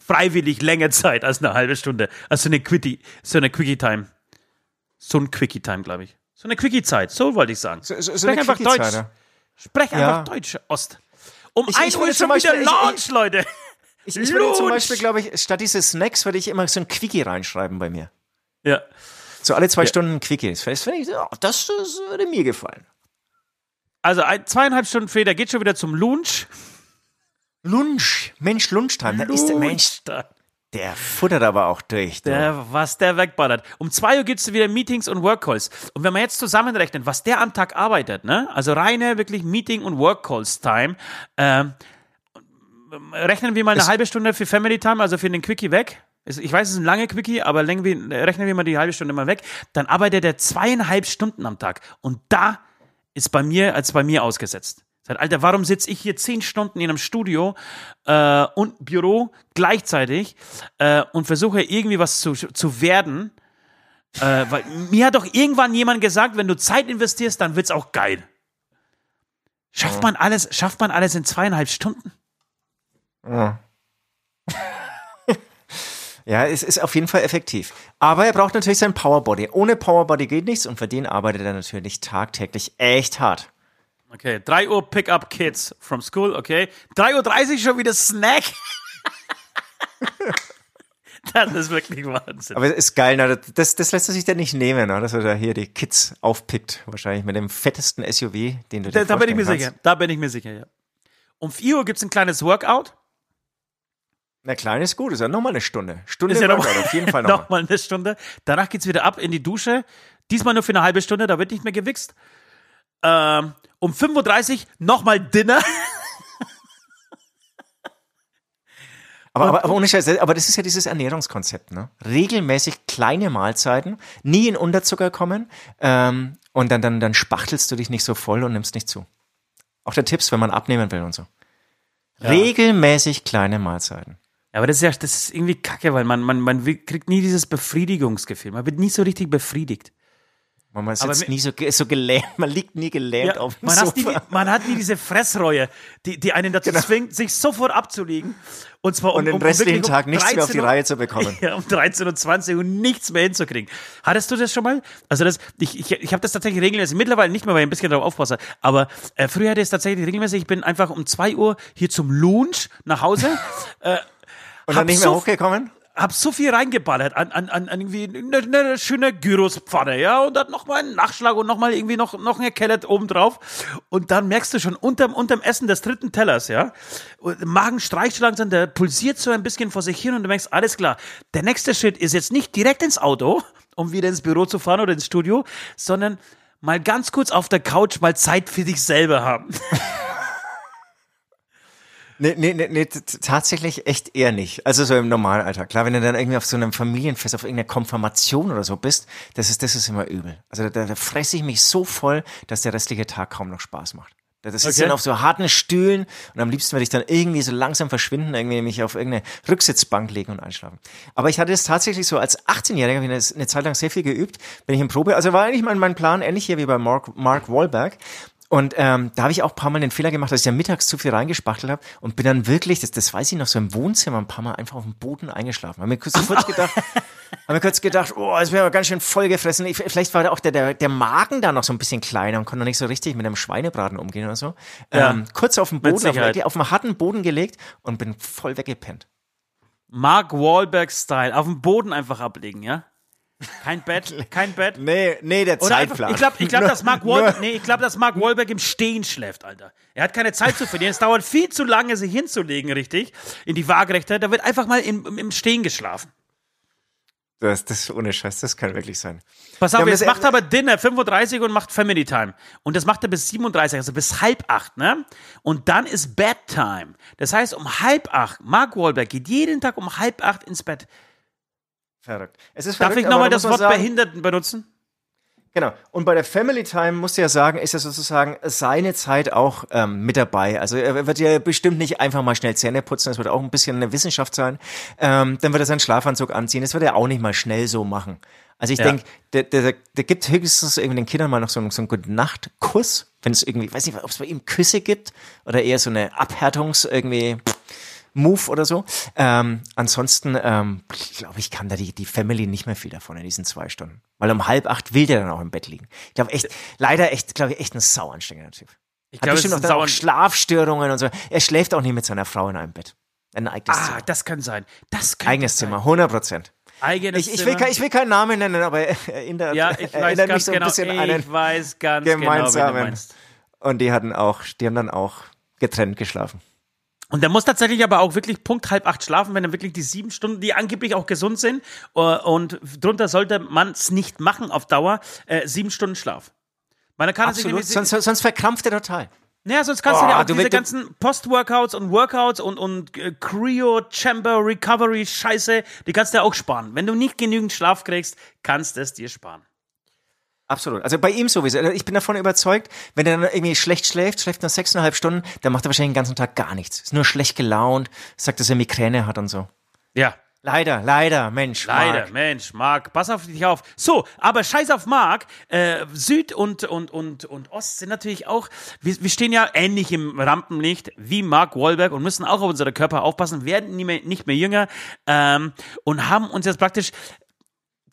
freiwillig länger Zeit als eine halbe Stunde. Als so eine Quickie, so eine Quickie-Time. So ein Quickie-Time, glaube ich. So eine Quickie-Zeit, so wollte ich sagen. So, so, Sprech einfach Deutsch. ja. Sprech Ja. einfach Deutsch, Ost. Um Ich- 1 ich Uhr ist schon zum wieder Beispiel- ich- Launch, Leute. Ich, ich würde zum. Beispiel, glaube ich, statt diese Snacks würde ich immer so ein Quickie reinschreiben bei mir. Ja. So alle zwei Stunden ein Quickie. Das ich, ja, das, das würde mir gefallen. Also ein, zweieinhalb Stunden später geht schon wieder zum Lunch. Lunch. Mensch, Lunchtime. Da ist der Mensch, der futtert aber auch durch. du. Der, was der wegballert. Um 2 Uhr gibt es wieder Meetings und Workcalls. Und wenn man jetzt zusammenrechnet, was der am Tag arbeitet, ne? also reine wirklich Meeting- und Workcalls-Time, ähm, rechnen wir mal eine Es- halbe Stunde für Family Time, also für den Quickie weg. Ich weiß, es ist ein lange Quickie, aber rechnen wir mal die halbe Stunde mal weg. Dann arbeitet er zweieinhalb Stunden am Tag. Und da ist bei mir als bei mir ausgesetzt. Sagt, Alter, warum sitze ich hier zehn Stunden in einem Studio äh, und Büro gleichzeitig äh, und versuche irgendwie was zu, zu werden? Äh, weil mir hat doch irgendwann jemand gesagt, wenn du Zeit investierst, dann wird's auch geil. Schafft man alles, schafft man alles in zweieinhalb Stunden? Ja, es ist auf jeden Fall effektiv. Aber er braucht natürlich sein Powerbody. Ohne Powerbody geht nichts und für den arbeitet er natürlich tagtäglich echt hart. Okay, 3 Uhr Pick up Kids from school, okay. 3.30 Uhr schon wieder Snack. das ist wirklich Wahnsinn. Aber es ist geil, ne? das, das lässt er sich dann nicht nehmen, ne? dass er da hier die Kids aufpickt. Wahrscheinlich mit dem fettesten SUV, den du dir Da, da bin ich mir vorstellen sicher. kannst. Da bin ich mir sicher, ja. Um 4 Uhr gibt's ein kleines Workout. Na, klein ist gut, ist ja nochmal eine Stunde. Stunde Ist ja noch, Workout, auf jeden Fall nochmal. noch mal eine Stunde. Danach geht's wieder ab in die Dusche. Diesmal nur für eine halbe Stunde, da wird nicht mehr gewichst. Ähm, um 5.30 Uhr nochmal Dinner. Aber, aber, aber ohne Scheiß, aber das ist ja dieses Ernährungskonzept, ne? Regelmäßig kleine Mahlzeiten, nie in Unterzucker kommen ähm, und dann, dann, dann spachtelst du dich nicht so voll und nimmst nicht zu. Auch der Tipps, wenn man abnehmen will und so. Regelmäßig kleine Mahlzeiten. Ja, aber das ist ja das ist irgendwie kacke, weil man, man, man kriegt nie dieses Befriedigungsgefühl. Man wird nie so richtig befriedigt. Man Aber sitzt mi- nie so, so gelähmt, man liegt nie gelähmt Ja, auf dem man, hat nie, Sofa. man hat nie diese Fressreue, die, die einen dazu zwingt, sich sofort abzulegen. Und zwar um, Genau. Und den um, um restlichen um Tag nichts mehr auf die 13 Uhr- Reihe zu bekommen. Ja, um 13 und 20 und nichts mehr hinzukriegen. Hattest du das schon mal? Also das, ich, ich, ich habe das tatsächlich regelmäßig, mittlerweile nicht mehr, weil ich ein bisschen darauf aufpasse, aber äh, früher hatte ich es tatsächlich regelmäßig, ich bin einfach um 2 Uhr hier zum Lunch nach Hause, Und hab dann nicht mehr so- hochgekommen? Hab so viel reingeballert an, an, an, irgendwie eine, eine schöne Gyrospfanne, ja, und dann nochmal einen Nachschlag und nochmal irgendwie noch, noch ein Kellet obendrauf. Und dann merkst du schon unterm, unterm Essen des dritten Tellers, ja, und Magen streicht langsam, der pulsiert so ein bisschen vor sich hin und du merkst, alles klar, der nächste Schritt ist jetzt nicht direkt ins Auto, um wieder ins Büro zu fahren oder ins Studio, sondern mal ganz kurz auf der Couch mal Zeit für dich selber haben. Nee, nee, nee, nee tatsächlich echt eher nicht. Also so im Normalalter. Klar, wenn du dann irgendwie auf so einem Familienfest, auf irgendeiner Konfirmation oder so bist, das ist, das ist immer übel. Also da, da fresse ich mich so voll, dass der restliche Tag kaum noch Spaß macht. Das ist Okay. dann auf so harten Stühlen und am liebsten würde ich dann irgendwie so langsam verschwinden, irgendwie mich auf irgendeine Rücksitzbank legen und einschlafen. Aber ich hatte es tatsächlich so als 18-Jähriger, habe ich das eine Zeit lang sehr viel geübt, bin ich in Probe, also war eigentlich mein, mein Plan ähnlich hier wie bei Mark, Mark Wahlberg. Und ähm, da habe ich auch ein paar Mal den Fehler gemacht, dass ich ja mittags zu viel reingespachtelt habe und bin dann wirklich, das, das weiß ich noch, so im Wohnzimmer ein paar Mal einfach auf dem Boden eingeschlafen. Habe mir kurz, kurz gedacht, habe mir kurz gedacht, oh, es wäre aber ganz schön vollgefressen. Ich, vielleicht war da auch der, der, der Magen da noch so ein bisschen kleiner und konnte noch nicht so richtig mit einem Schweinebraten umgehen oder so. Ja. Ähm, kurz auf dem Boden, auf, auf einen harten Boden gelegt und bin voll weggepennt. Mark Wahlberg-Style, auf dem Boden einfach ablegen, ja? Kein Bett, kein Bett. Nee, nee, der Oder einfach, Zeitplan. ich glaube, ich glaub, dass Mark Wahlberg, nee, ich glaube, dass Mark Wahlberg im Stehen schläft, Alter. Er hat keine Zeit zu verlieren. Es dauert viel zu lange, sich hinzulegen, richtig, in die Waagerechte. Da wird einfach mal im, im Stehen geschlafen. Das, das ist ohne Scheiß, das kann wirklich sein. Pass auf, Ja, jetzt macht er aber Dinner 35 und macht Family Time. Und das macht er bis 37, also bis halb acht, ne? Und dann ist Bedtime. Das heißt, um halb acht, Mark Wahlberg geht jeden Tag um halb acht ins Bett. Verrückt. Es ist Darf verrückt, ich nochmal das muss Wort sagen- Behinderten benutzen? Genau. Und bei der Family Time musst du ja sagen, ist ja sozusagen seine Zeit auch ähm, mit dabei. Also er wird ja bestimmt nicht einfach mal schnell Zähne putzen, das wird auch ein bisschen eine Wissenschaft sein. Ähm, dann wird er seinen Schlafanzug anziehen, das wird er auch nicht mal schnell so machen. Also ich Ja. denke, der, der, der gibt höchstens irgendwie den Kindern mal noch so einen, so einen Gute-Nacht-Kuss, wenn es irgendwie, weiß nicht, ob es bei ihm Küsse gibt oder eher so eine Abhärtungs- irgendwie Move oder so. Ähm, ansonsten ähm, glaube ich, kann da die, die Family nicht mehr viel davon in diesen zwei Stunden. Weil um halb acht will der dann auch im Bett liegen. Ich glaube echt, leider echt, glaube ich, echt ein sauanstrengender Typ. Ich Hat glaube, es bestimmt ist auch, Schlafstörungen und so. Er schläft auch nicht mit seiner Frau in einem Bett. Ein eigenes Ah, Zimmer. das kann sein. Das kann Eigenes Zimmer, 100 Prozent. Eigenes Ich, ich, Zimmer. will, ich will keinen Namen nennen, aber er erinnert, ja, ich weiß erinnert mich so ein genau. bisschen an einen weiß ganz genau, gemeinsamen. meinst. und die hatten auch, die haben dann auch getrennt geschlafen. Und der muss tatsächlich aber auch wirklich Punkt halb acht schlafen, wenn er wirklich die sieben Stunden, die angeblich auch gesund sind, äh, und drunter sollte man es nicht machen auf Dauer, äh, sieben Stunden Schlaf. Dann kann sich Absolut. nämlich, Sonst, sonst verkrampft er total. naja, sonst kannst du Oh, dir auch du diese du- ganzen Post-Workouts und Workouts und, und äh, Cryo, Chamber, Recovery, Scheiße, die kannst du ja auch sparen. Wenn du nicht genügend Schlaf kriegst, kannst du es dir sparen. Absolut. Also bei ihm sowieso. Ich bin davon überzeugt, wenn er dann irgendwie schlecht schläft, schläft nur sechseinhalb Stunden, dann macht er wahrscheinlich den ganzen Tag gar nichts. Ist nur schlecht gelaunt, sagt, dass er Migräne hat und so. Ja. Leider, leider, Mensch. Leider, Marc. Mensch, Marc, pass auf dich auf. So, aber scheiß auf Marc. Äh, Süd und, und, und, und Ost sind natürlich auch, wir, wir stehen ja ähnlich im Rampenlicht wie Mark Wahlberg und müssen auch auf unsere Körper aufpassen, werden nie mehr, nicht mehr jünger ähm, und haben uns jetzt praktisch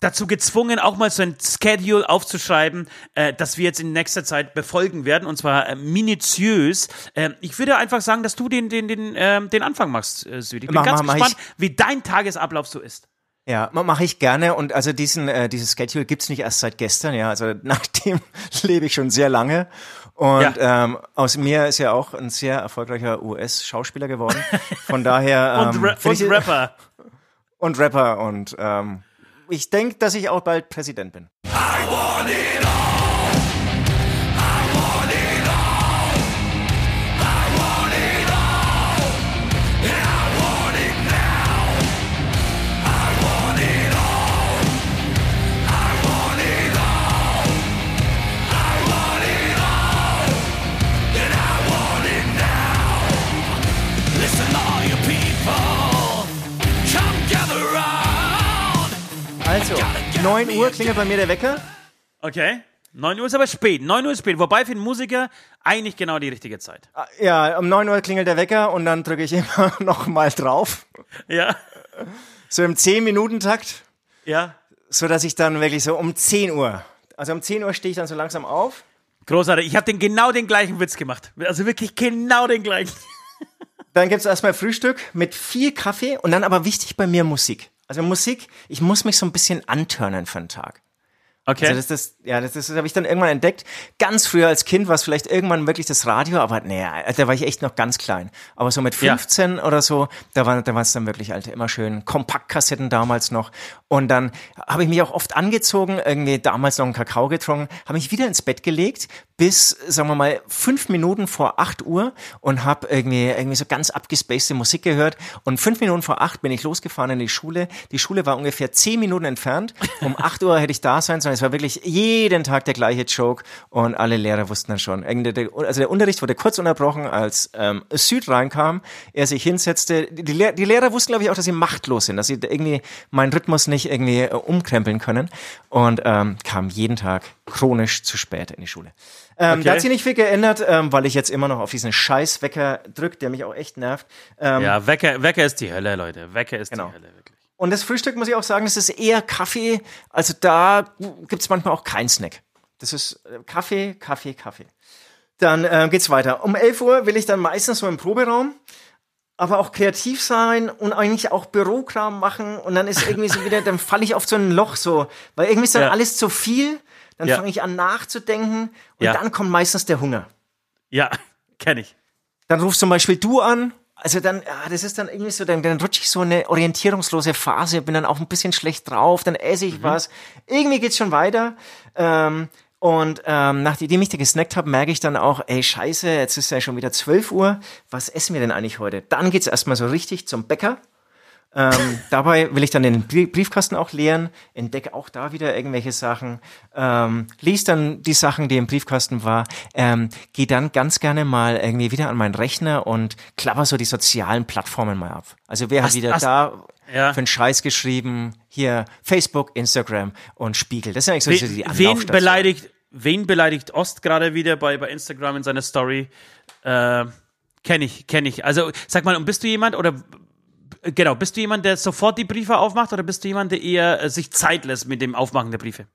dazu gezwungen, auch mal so ein Schedule aufzuschreiben, äh, das wir jetzt in nächster Zeit befolgen werden, und zwar äh, minutiös. Äh, ich würde einfach sagen, dass du den, den, den, ähm, den Anfang machst, äh, Süd. Ich bin Mach, ganz mach, mach gespannt, wie dein Tagesablauf so ist. Ja, ma- mache ich gerne. Und also diesen, äh, dieses Schedule gibt's nicht erst seit gestern, ja. Also nach dem lebe ich schon sehr lange. Und ähm, aus mir ist ja auch ein sehr erfolgreicher US-Schauspieler geworden. Von daher. Und, Ähm, Ra find und Rapper. Und Rapper. Und ähm, ich denke, dass ich auch bald Präsident bin. Also, 9 Uhr klingelt bei mir der Wecker. Okay. 9 Uhr ist aber spät. 9 Uhr ist spät. Wobei für einen Musiker eigentlich genau die richtige Zeit. Ja, um 9 Uhr klingelt der Wecker und dann drücke ich immer noch mal drauf. Ja. So im 10-Minuten-Takt, Ja. so dass ich dann wirklich so um 10 Uhr, also um 10 Uhr stehe ich dann so langsam auf. Großartig. Ich habe den genau den gleichen Witz gemacht. Also wirklich genau den gleichen. Dann gibt's erstmal Frühstück mit viel Kaffee und dann aber wichtig bei mir Musik. Also Musik, ich muss mich so ein bisschen antörnen für einen Tag. Okay. Also das, das, ja, das, das habe ich dann irgendwann entdeckt. Ganz früher als Kind war es vielleicht irgendwann wirklich das Radio, aber nee, da war ich echt noch ganz klein. Aber so mit Ja. 15 oder so, da war da war es dann wirklich, Alter, immer schön. Kompaktkassetten damals noch. Und dann habe ich mich auch oft angezogen, irgendwie damals noch einen Kakao getrunken, habe mich wieder ins Bett gelegt, bis, sagen wir mal, fünf Minuten vor 8 Uhr und habe irgendwie, irgendwie so ganz abgespacede Musik gehört. Und fünf Minuten vor acht bin ich losgefahren in die Schule. Die Schule war ungefähr zehn Minuten entfernt. Um 8 Uhr hätte ich da sein sollen. Es war wirklich jeden Tag der gleiche Joke und alle Lehrer wussten dann schon. Also der Unterricht wurde kurz unterbrochen, als ähm, Süd reinkam, er sich hinsetzte. Die, Lehr die Lehrer wussten, glaube ich, auch, dass sie machtlos sind, dass sie irgendwie meinen Rhythmus nicht irgendwie äh, umkrempeln können und ähm, kam jeden Tag chronisch zu spät in die Schule. Ähm, Okay. Da hat sich nicht viel geändert, ähm, weil ich jetzt immer noch auf diesen scheiß Wecker drücke, der mich auch echt nervt. Ähm, Ja, Wecker, Wecker ist die Hölle, Leute. Wecker ist Genau. die Hölle, wirklich. Und das Frühstück, muss ich auch sagen, das ist eher Kaffee. Also da gibt's manchmal auch keinen Snack. Das ist äh, Kaffee, Kaffee, Kaffee. Dann ähm, geht's weiter. Um 11 Uhr will ich dann meistens so im Proberaum, aber auch kreativ sein und eigentlich auch Bürokram machen. Und dann ist irgendwie so wieder, dann falle ich auf so ein Loch so, weil irgendwie ist dann Ja. alles zu viel. Dann Ja. fange ich an nachzudenken und Ja. dann kommt meistens der Hunger. Ja, kenne ich. Dann rufst zum Beispiel du an. Also dann, ja, das ist dann irgendwie so, dann, dann rutsche ich so in eine orientierungslose Phase, bin dann auch ein bisschen schlecht drauf, dann esse ich was. Irgendwie geht's schon weiter. Ähm, und ähm, nachdem ich da gesnackt habe, merke ich dann auch, ey, scheiße, jetzt ist ja schon wieder 12 Uhr. Was essen wir denn eigentlich heute? Dann geht's erstmal so richtig zum Bäcker. Ähm, dabei will ich dann den Brie- Briefkasten auch leeren, entdecke auch da wieder irgendwelche Sachen, ähm, lies dann die Sachen, die im Briefkasten war, ähm, gehe dann ganz gerne mal irgendwie wieder an meinen Rechner und klapper so die sozialen Plattformen mal ab. Also wer hat Hast- wieder hast- da Ja. für einen Scheiß geschrieben? Hier Facebook, Instagram und Spiegel. Das sind eigentlich so die Wen, wen Anlaufstationen. beleidigt, wen beleidigt Ost gerade wieder bei, bei Instagram in seiner Story? Äh, kenne ich, kenne ich. Also sag mal, und bist du jemand oder genau, bist du jemand, der sofort die Briefe aufmacht oder bist du jemand, der eher äh, sich Zeit lässt mit dem Aufmachen der Briefe?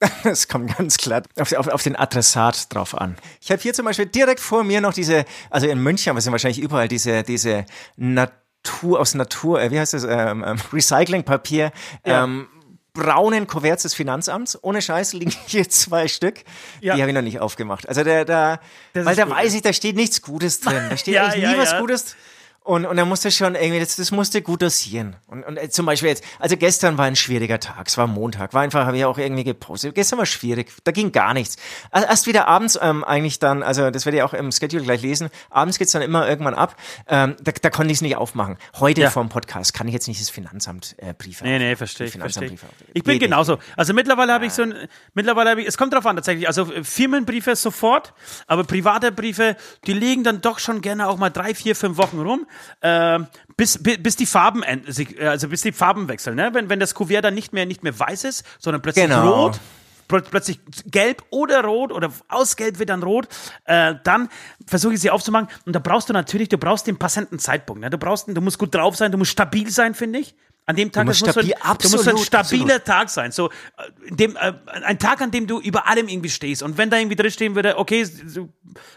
Es kommt ganz klar auf, auf, auf den Adressat drauf an. Ich habe hier zum Beispiel direkt vor mir noch diese, also in München, aber es sind wahrscheinlich überall diese, diese Natur, aus Natur, äh, wie heißt das, ähm, ähm, Recyclingpapier, ähm, braunen Kuverts des Finanzamts. Ohne Scheiß liegen hier zwei Stück. Ja. Die habe ich noch nicht aufgemacht. Also der, da, weil da gut, weiß ich, da steht nichts Gutes drin. Da steht Ja, eigentlich ja, nie was ja. Gutes. Und, und da musste schon irgendwie, das, das musste gut dosieren. Und, und äh, zum Beispiel jetzt, also gestern war ein schwieriger Tag, es war Montag, war einfach, habe ich auch irgendwie gepostet. Gestern war schwierig, da ging gar nichts. Also erst wieder abends ähm, eigentlich dann, also das werdet ihr auch im Schedule gleich lesen, abends geht's dann immer irgendwann ab. Ähm, da, da konnte ich es nicht aufmachen. Heute Ja. vom Podcast kann ich jetzt nicht das Finanzamt äh, Briefe Nee, nee, verstehe ich, Finanzamt verstehe ich. Ich bin nicht. genauso. Also mittlerweile habe ich so ein, mittlerweile habe ich, es kommt drauf an tatsächlich, also äh, Firmenbriefe sofort, aber private Briefe, die liegen dann doch schon gerne auch mal drei, vier, fünf Wochen rum, äh, bis, bis, bis die Farben, äh, also bis die Farben wechseln, ne? Wenn, wenn das Kuvert dann nicht mehr, nicht mehr weiß ist, sondern plötzlich Genau. rot, pl- plötzlich gelb oder rot oder aus gelb wird dann rot, äh, dann versuche ich sie aufzumachen und da brauchst du natürlich, du brauchst den passenden Zeitpunkt, ne? Du brauchst, du musst gut drauf sein, du musst stabil sein, finde ich. An dem Tag, muss so ein- stabil- so ein absolut, stabiler Tag sein. So, äh, dem, äh, ein Tag, an dem du über allem irgendwie stehst. Und wenn da irgendwie drin stehen würde, okay, du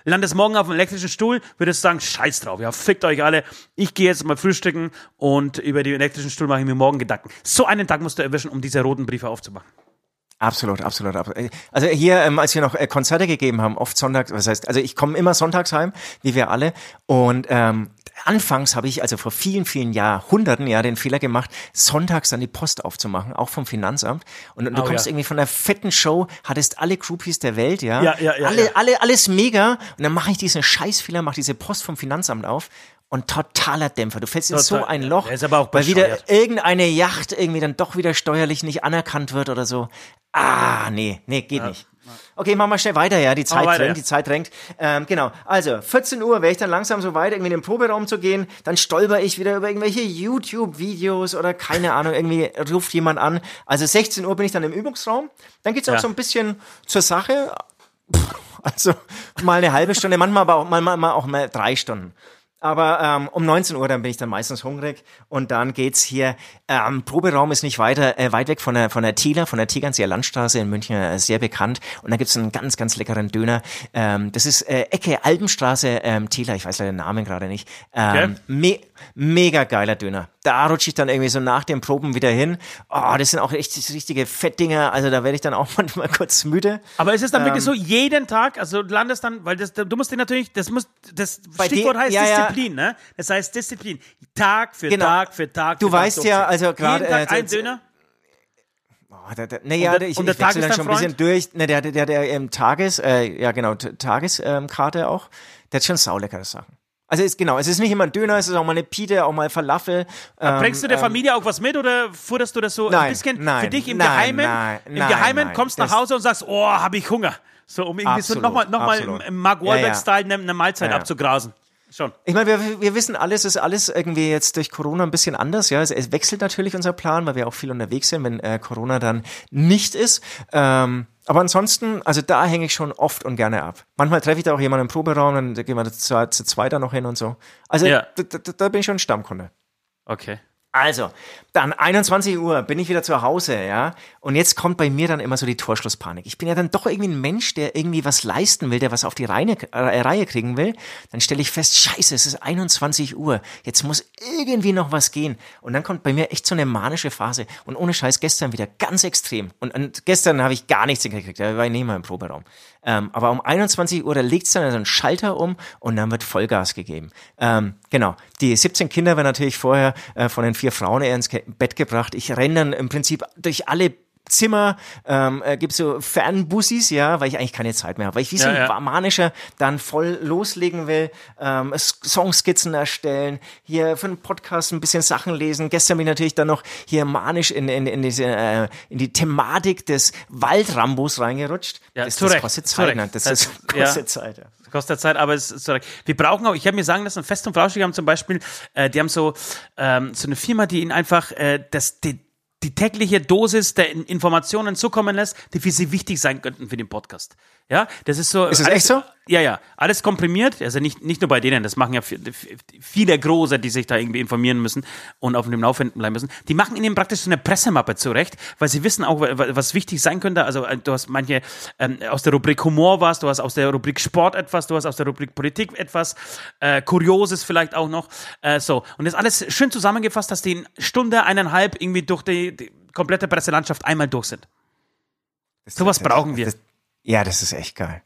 landest morgen auf dem elektrischen Stuhl, würdest du sagen, scheiß drauf, ja, fickt euch alle. Ich gehe jetzt mal frühstücken und über den elektrischen Stuhl mache ich mir morgen Gedanken. So einen Tag musst du erwischen, um diese roten Briefe aufzumachen. Absolut, absolut, absolut. Also hier, ähm, als wir noch äh, Konzerte gegeben haben, oft sonntags, was heißt, also ich komme immer sonntags heim, wie wir alle. Und ähm, anfangs habe ich also vor vielen, vielen Jahrhunderten ja den Fehler gemacht, sonntags dann die Post aufzumachen, auch vom Finanzamt. Und, und du Oh, kommst ja. irgendwie von einer fetten Show, hattest alle Groupies der Welt, ja. Ja, ja, ja, alle, ja. alle, alles mega. Und dann mache ich diesen Scheißfehler, mache diese Post vom Finanzamt auf. und totaler Dämpfer. Du fällst in Total. so ein Loch, ist aber auch weil wieder irgendeine Yacht irgendwie dann doch wieder steuerlich nicht anerkannt wird oder so. Ah, nee, nee, geht nicht. Okay, machen wir schnell weiter, ja. Die Zeit weiter, drängt, ja. die Zeit drängt. Ähm, genau. Also, 14 Uhr wäre ich dann langsam so weit, irgendwie in den Proberaum zu gehen. Dann stolper ich wieder über irgendwelche YouTube-Videos oder keine Ahnung, irgendwie ruft jemand an. Also 16 Uhr bin ich dann im Übungsraum. Dann geht's auch Ja. so ein bisschen zur Sache. Also mal eine halbe Stunde, manchmal aber auch mal, mal, mal auch mal drei Stunden. Aber ähm, um 19 Uhr, dann bin ich dann meistens hungrig und dann geht's hier, ähm, Proberaum ist nicht weiter, äh, weit weg von der, von der Thieler, von der Tegernseer Landstraße in München, äh, sehr bekannt. Und da gibt's einen ganz, ganz leckeren Döner. Ähm, das ist äh, Ecke Albenstraße, ähm, Thieler, ich weiß leider den Namen gerade nicht. Ähm, me mega geiler Döner. Da rutsche ich dann irgendwie so nach den Proben wieder hin. Oh, das sind auch echt richtige Fettdinger, also da werde ich dann auch manchmal kurz müde. Aber ist es dann Ähm. wirklich so jeden Tag? Also du landest dann, weil das, du musst dir natürlich, das muss, das Stichwort heißt ja. Disziplin, ne? Das heißt Disziplin. Tag für Genau. Tag für Tag. Du für Tag weißt ja, also gerade, Jeden Tag äh, ein das- Döner. Oh, da, da, naja, der- ich, und der ich wechsle dann schon ein bisschen durch. Ne, der, der, der, der ähm, Tages, äh, ja genau, Tageskarte ähm, auch, der hat schon sauleckere Sachen. Also ist genau, es ist nicht immer ein Döner, es ist auch mal eine Pite, auch mal Falafel. Ähm, Bringst du der ähm, Familie auch was mit oder futterst du das so ein Nein, bisschen nein, für dich im nein, Geheimen? nein, Im Geheimen kommst nach das- Hause und sagst, oh, habe ich Hunger. So, um irgendwie so Absolut, nochmal noch mal im, Mark Ja, ja. Wahlberg-Style eine, eine Mahlzeit Ja, ja. abzugrasen. Schon. Ich meine, wir, wir wissen alles, ist alles irgendwie jetzt durch Corona ein bisschen anders. Ja, es, es wechselt natürlich unser Plan, weil wir auch viel unterwegs sind, wenn äh, Corona dann nicht ist. Ähm, aber ansonsten, also da hänge ich schon oft und gerne ab. Manchmal treffe ich da auch jemanden im Proberaum, dann gehen wir zu, zu zweit da noch hin und so. Also Ja. da, da, da bin ich schon Stammkunde. Okay. Also, dann 21 Uhr bin ich wieder zu Hause, ja. Und jetzt kommt bei mir dann immer so die Torschlusspanik. Ich bin ja dann doch irgendwie ein Mensch, der irgendwie was leisten will, der was auf die Reihe, äh, Reihe kriegen will. Dann stelle ich fest, scheiße, es ist 21 Uhr. Jetzt muss irgendwie noch was gehen. Und dann kommt bei mir echt so eine manische Phase. Und ohne Scheiß gestern wieder ganz extrem. Und, und gestern habe ich gar nichts hingekriegt. Da war ich nicht mal im Proberaum. Ähm, aber um 21 Uhr, da legt dann so ein Schalter um und dann wird Vollgas gegeben. Ähm, genau. Die 17 Kinder werden natürlich vorher äh, von den vier Frauen eher ins Bett gebracht. Ich renne dann im Prinzip durch alle Zimmer, ähm, äh, gibt so Fernbussis, ja, weil ich eigentlich keine Zeit mehr habe, weil ich wie so Ja, ein ja. manischer dann voll loslegen will, ähm, Songskizzen erstellen, hier für einen Podcast ein bisschen Sachen lesen. Gestern bin ich natürlich dann noch hier manisch in, in, in, diese, äh, in die Thematik des Waldrambos reingerutscht. Ja, das, das kostet Zeit, ne? Das, Das- ist, ja. kostet Zeit, ja. Kostet Zeit, aber es ist so. Wir brauchen auch, ich habe mir sagen lassen, Fest und Flauschig haben zum Beispiel, äh, die haben so, ähm, so eine Firma, die ihnen einfach äh, das, die, die tägliche Dosis der In- Informationen zukommen lässt, die für sie wichtig sein könnten für den Podcast. Ja, das ist so. Ist das echt so? Ja, ja. Alles komprimiert. Also nicht, nicht nur bei denen, das machen ja vi- vi- viele Große, die sich da irgendwie informieren müssen und auf dem Laufenden bleiben müssen. Die machen ihnen praktisch so eine Pressemappe zurecht, weil sie wissen auch, wa- wa- was wichtig sein könnte. Also äh, du hast manche ähm, aus der Rubrik Humor was, du hast aus der Rubrik Sport etwas, du hast aus der Rubrik Politik etwas, äh, Kurioses vielleicht auch noch. Äh, so. Und das alles schön zusammengefasst, dass die in Stunde, eineinhalb irgendwie durch die, die komplette Presselandschaft einmal durch sind. Sowas brauchen wir. Das, ja, das ist echt geil.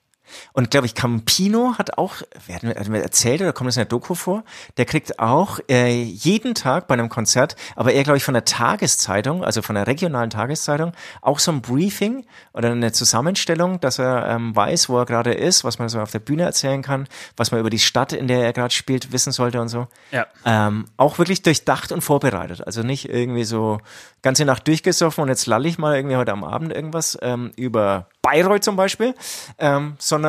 Und glaube ich, Campino hat auch, wer hat mir, hat mir erzählt oder kommt das in der Doku vor? Der kriegt auch äh, jeden Tag bei einem Konzert, aber er glaube ich von der Tageszeitung, also von der regionalen Tageszeitung, auch so ein Briefing oder eine Zusammenstellung, dass er ähm, weiß, wo er gerade ist, was man so auf der Bühne erzählen kann, was man über die Stadt, in der er gerade spielt, wissen sollte und so. Ja. Ähm, auch wirklich durchdacht und vorbereitet. Also nicht irgendwie so ganze Nacht durchgesoffen und jetzt lall ich mal irgendwie heute am Abend irgendwas ähm, über Bayreuth zum Beispiel, ähm, sondern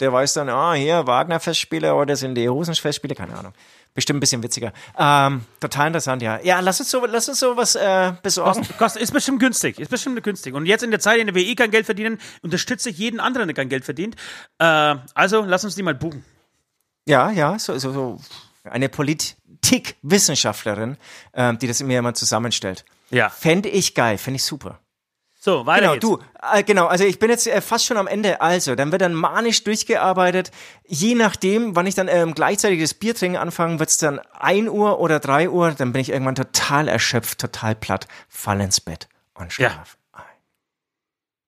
der weiß dann, ah, hier Wagner-Festspiele oder sind die Hosenfestspiele, keine Ahnung. Bestimmt ein bisschen witziger. Ähm, total interessant, ja. Ja, lass uns so, lass uns so was äh, besorgen. Kost, kost, ist bestimmt günstig, ist bestimmt günstig. Und jetzt in der Zeit, in der wir eh kein Geld verdienen, unterstütze ich jeden anderen, der kein Geld verdient. Äh, also lass uns die mal buchen. Ja, ja, so, so, so eine Politikwissenschaftlerin, ähm, die das mir mal zusammenstellt. Ja. Fände ich geil, fände ich super. So, weiter Genau, geht's. du, äh, genau, also ich bin jetzt äh, fast schon am Ende. Also, dann wird dann manisch durchgearbeitet. Je nachdem, wann ich dann ähm, gleichzeitig das Bier trinken anfange, wird's dann 1 Uhr oder 3 Uhr, dann bin ich irgendwann total erschöpft, total platt, fall ins Bett und Ja. schlaf ein.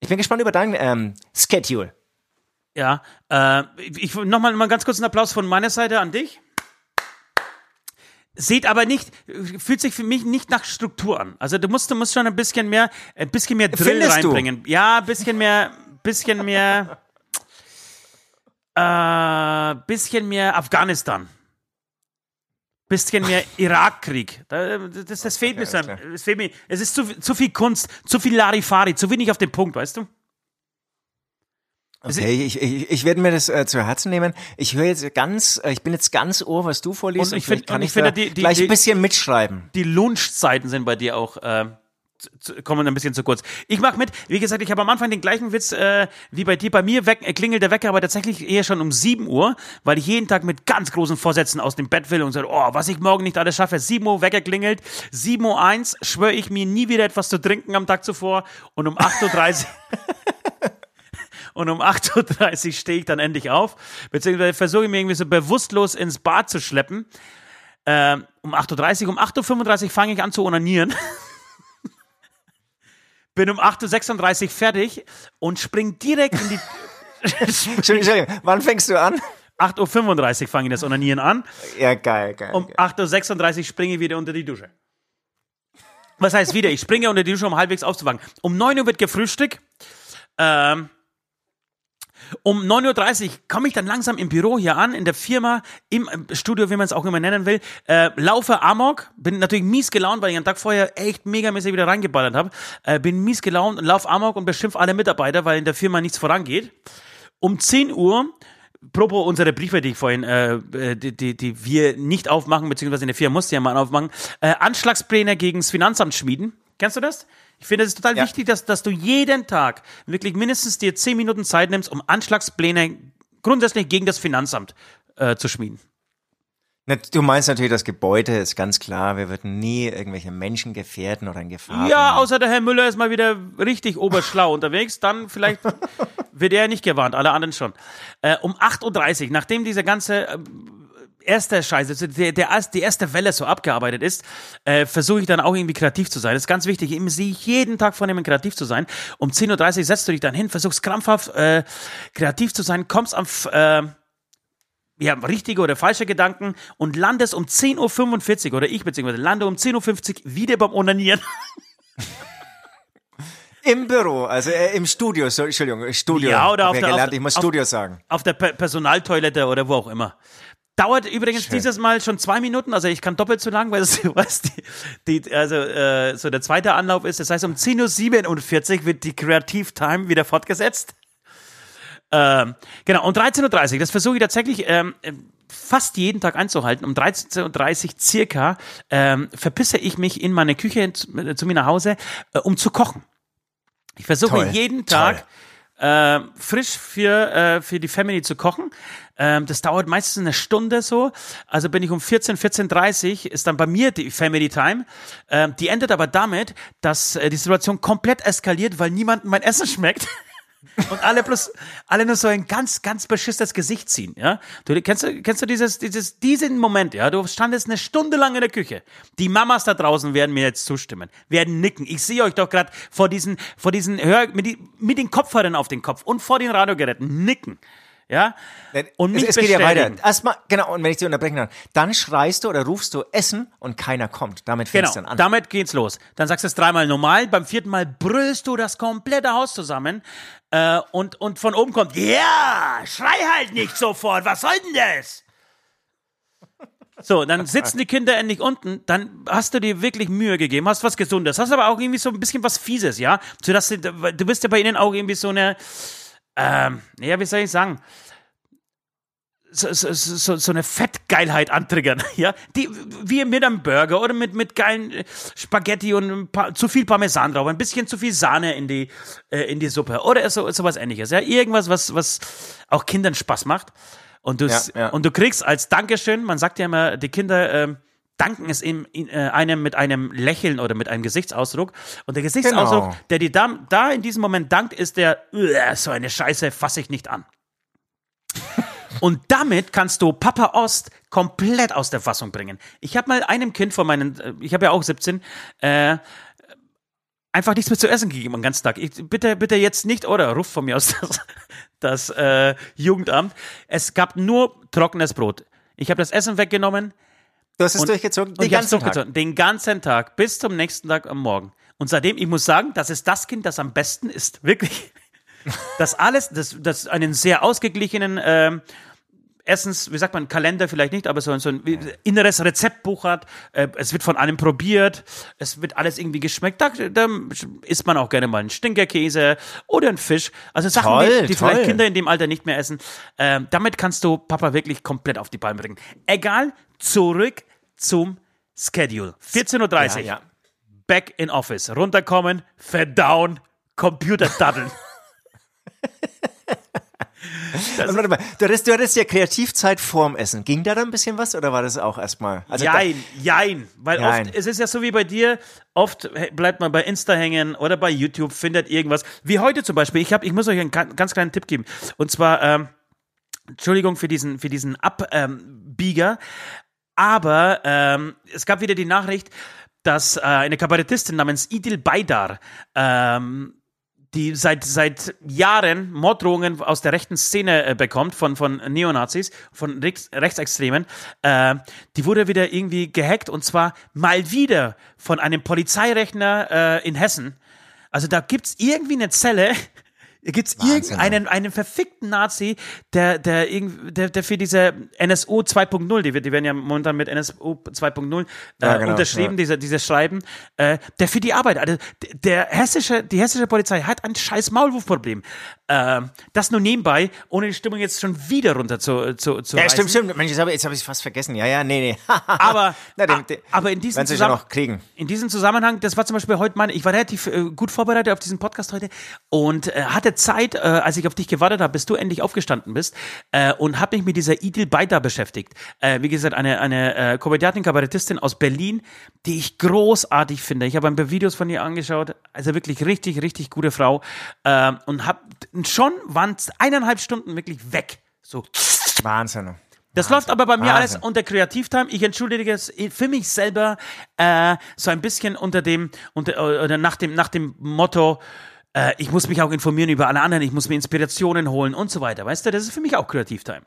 Ich bin gespannt über dein ähm, Schedule. Ja, äh, ich nochmal mal ganz kurz einen Applaus von meiner Seite an dich. Sieht aber nicht, fühlt sich für mich nicht nach Struktur an. Also du musst, du musst schon ein bisschen mehr, ein bisschen mehr Drill Findest du? reinbringen. Ja, ein bisschen mehr, bisschen mehr, äh, bisschen mehr Afghanistan. bisschen mehr Irakkrieg. Da- Das, das fehlt mir. so. alles klar. Es fehlt mir. Es ist zu, zu viel Kunst, zu viel Larifari, zu wenig auf den Punkt, weißt du? Okay, ich, ich, ich werde mir das äh, zu Herzen nehmen. Ich höre jetzt ganz, äh, ich bin jetzt ganz ohr, was du vorliest. Und ich vielleicht find- kann und ich, ich finde, die- die- gleich ein bisschen mitschreiben. Die Lunchzeiten sind bei dir auch. Äh, kommen ein bisschen zu kurz. Ich mach mit, wie gesagt, ich habe am Anfang den gleichen Witz äh, wie bei dir. Bei mir weck, äh, klingelt der Wecker aber tatsächlich eher schon um 7 Uhr, weil ich jeden Tag mit ganz großen Vorsätzen aus dem Bett will und sage, oh, was ich morgen nicht alles schaffe. 7 Uhr Wecker klingelt, 7 Uhr 1 schwöre ich mir nie wieder etwas zu trinken am Tag zuvor und um 8.30 Uhr und um 8.30 Uhr stehe ich dann endlich auf, beziehungsweise versuche ich mir irgendwie so bewusstlos ins Bad zu schleppen. Ähm, um 8.30 Uhr, um 8.35 Uhr fange ich an zu onanieren. Bin um 8.36 Uhr fertig und spring direkt in die. Entschuldigung, wann fängst du an? 8.35 Uhr fange ich das Onanieren an. Ja, geil, geil. Um geil. 8.36 Uhr springe ich wieder unter die Dusche. Was heißt wieder? Ich springe unter die Dusche, um halbwegs aufzuwachen. Um 9 Uhr wird gefrühstückt. Ähm, um 9.30 Uhr komme ich dann langsam im Büro hier an, in der Firma, im äh, Studio, wie man es auch immer nennen will. Äh, laufe Amok, bin natürlich mies gelaunt, weil ich am Tag vorher echt megamäßig wieder reingeballert habe. Äh, bin mies gelaunt und lauf Amok und beschimpf alle Mitarbeiter, weil in der Firma nichts vorangeht. Um 10 Uhr, propos unsere Briefe, die ich vorhin, äh, äh, die, die, die wir nicht aufmachen, beziehungsweise in der Firma musste ja mal aufmachen, äh, Anschlagspläne gegen das Finanzamt schmieden. Kennst du das? Ich finde, es ist total Ja. wichtig, dass, dass du jeden Tag wirklich mindestens dir 10 Minuten Zeit nimmst, um Anschlagspläne grundsätzlich gegen das Finanzamt äh, zu schmieden. Du meinst natürlich, das Gebäude ist ganz klar, wir würden nie irgendwelche Menschen gefährden oder in Gefahr Ja, außer der Herr Müller ist mal wieder richtig oberschlau unterwegs, dann vielleicht wird er nicht gewarnt, alle anderen schon. Äh, um 8.30 Uhr, nachdem diese ganze erste Scheiße, also der, der, die erste Welle so abgearbeitet ist, äh, versuche ich dann auch irgendwie kreativ zu sein. Das ist ganz wichtig. Eben sehe ich jeden Tag vornehmen, kreativ zu sein. Um 10.30 Uhr setzt du dich dann hin, versuchst krampfhaft äh, kreativ zu sein, kommst am äh, ja, richtige oder falsche Gedanken und landest um 10.45 Uhr oder ich beziehungsweise lande um 10.50 Uhr wieder beim Onanieren. Im Büro, also äh, im Studio, so, Entschuldigung, Studio. Ja, oder auf der- gelernt, auf- ich muss auf- Studio sagen. auf der Pe Personaltoilette oder wo auch immer. Dauert übrigens Schön. dieses Mal schon zwei Minuten, also ich kann doppelt so lang, weil es was die, die, also äh, so der zweite Anlauf ist. Das heißt, um 10.47 Uhr wird die Creative Time wieder fortgesetzt. Ähm, genau, um 13.30 Uhr, das versuche ich tatsächlich ähm, fast jeden Tag einzuhalten. Um 13.30 Uhr circa ähm, verpisse ich mich in meine Küche zu, zu mir nach Hause, äh, um zu kochen. Ich versuche Toll, jeden toll. Tag äh, frisch für, äh, für die Family zu kochen. Ähm, das dauert meistens eine Stunde so. Also bin ich um 14, 14.30 ist dann bei mir die Family Time. Ähm, die endet aber damit, dass äh, die Situation komplett eskaliert, weil niemandem mein Essen schmeckt. Und alle plus, alle nur so ein ganz, ganz beschissenes Gesicht ziehen, ja. Du, kennst du, kennst du dieses, dieses, diesen Moment, ja? Du standest eine Stunde lang in der Küche. Die Mamas da draußen werden mir jetzt zustimmen, werden nicken. Ich sehe euch doch gerade vor diesen, vor diesen, hör, mit, die, mit den Kopfhörern auf den Kopf und vor den Radiogeräten nicken. Ja? Und mich es, es geht ja weiter. Erstmal, genau, und wenn ich dich unterbrechen kann, dann schreist du oder rufst du Essen und keiner kommt. Damit Genau, fängst du dann an. damit geht's los. Dann sagst du es dreimal normal, beim vierten Mal brüllst du das komplette Haus zusammen äh, und, und von oben kommt, ja, schrei halt nicht sofort, was soll denn das? So, dann sitzen die Kinder endlich unten, dann hast du dir wirklich Mühe gegeben, hast was Gesundes, hast aber auch irgendwie so ein bisschen was Fieses, ja? Du, du bist ja bei ihnen auch irgendwie so eine, ähm, ja, wie soll ich sagen, so, so, so, so eine Fettgeilheit antriggern, ja, die wie mit einem Burger oder mit mit geilen äh, Spaghetti und paar, zu viel Parmesan drauf, ein bisschen zu viel Sahne in die äh, in die Suppe oder so sowas ähnliches, ja, irgendwas was was auch Kindern Spaß macht. Und du Ja, ja. und du kriegst als Dankeschön, man sagt ja immer, die Kinder ähm, danken es ihm, äh, einem mit einem Lächeln oder mit einem Gesichtsausdruck und der Gesichtsausdruck, Genau. der dir da, da in diesem Moment dankt, ist der "Uah, so eine Scheiße fasse ich nicht an. Und damit kannst du Papa Ost komplett aus der Fassung bringen. Ich habe mal einem Kind von meinen, äh, ich habe ja auch 17, äh, einfach nichts mehr zu essen gegeben den ganzen Tag. Ich, bitte, bitte jetzt nicht, oder ruft von mir aus das, das äh, Jugendamt. Es gab nur trockenes Brot. Ich habe das Essen weggenommen, Du hast es und- durchgezogen, den ganzen Tag. Den ganzen Tag, bis zum nächsten Tag am Morgen. Und seitdem, ich muss sagen, das ist das Kind, das am besten ist. Wirklich. Das alles, das, das einen sehr ausgeglichenen ähm, Essens, wie sagt man, Kalender vielleicht nicht, aber so, so ein inneres Rezeptbuch hat. Äh, es wird von allem probiert. Es wird alles irgendwie geschmeckt. Da, da isst man auch gerne mal einen Stinkerkäse oder einen Fisch. Also Sachen, Toll, die, die vielleicht Kinder in dem Alter nicht mehr essen. Ähm, damit kannst du Papa wirklich komplett auf die Palme bringen. Egal, zurück zum Schedule. 14.30 Uhr. Ja, ja. Back in Office. Runterkommen, verdauen, Computer daddeln. Und warte mal, du hattest, du hattest ja Kreativzeit vorm Essen. Ging da dann ein bisschen was oder war das auch erstmal? Also jein, jein. Weil Jein. oft, es ist ja so wie bei dir, oft bleibt man bei Insta hängen oder bei YouTube, findet irgendwas. Wie heute zum Beispiel. Ich, hab, ich muss euch einen ga- ganz kleinen Tipp geben. Und zwar, ähm, Entschuldigung für diesen, für diesen Abbieger, aber ähm, es gab wieder die Nachricht, dass äh, eine Kabarettistin namens Idil Baydar ähm, die seit, seit Jahren Morddrohungen aus der rechten Szene äh, bekommt, von, von Neonazis, von Rechts, Rechtsextremen, äh, die wurde wieder irgendwie gehackt und zwar mal wieder von einem Polizeirechner äh, in Hessen. Also da gibt's irgendwie eine Zelle, gibt's Wahnsinn, irgendeinen einen verfickten Nazi, der, der, der, der für diese NSO 2.0, die, die werden ja momentan mit NSO 2.0 äh, Ja, genau, unterschrieben, ja. diese, diese Schreiben, äh, der für die Arbeit, also der hessische, die hessische Polizei hat ein scheiß Maulwurfproblem. Ähm, das nur nebenbei, ohne die Stimmung jetzt schon wieder runter zu, zu, zu Ja, reißen. stimmt, stimmt. Mensch, jetzt habe ich es hab fast vergessen. Ja, ja, nee, nee. Aber, Na, den, a- den, aber in diesem Zusammenhang, in diesem Zusammenhang, das war zum Beispiel heute meine, ich war relativ äh, gut vorbereitet auf diesen Podcast heute und äh, Zeit, äh, als ich auf dich gewartet habe, bis du endlich aufgestanden bist äh, und habe mich mit dieser Idil Baita beschäftigt. Äh, wie gesagt, eine, eine äh, Komödiantin, Kabarettistin aus Berlin, die ich großartig finde. Ich habe ein paar Videos von ihr angeschaut, also wirklich richtig, richtig gute Frau äh, und hab schon waren eineinhalb Stunden wirklich weg. So Wahnsinn. das läuft aber bei mir Wahnsinn. alles unter Kreativtime. Ich entschuldige es für mich selber äh, so ein bisschen unter dem unter, oder nach dem nach dem Motto. Äh, ich muss mich auch informieren über alle anderen. Ich muss mir Inspirationen holen und so weiter. Weißt du, das ist für mich auch Kreativtime.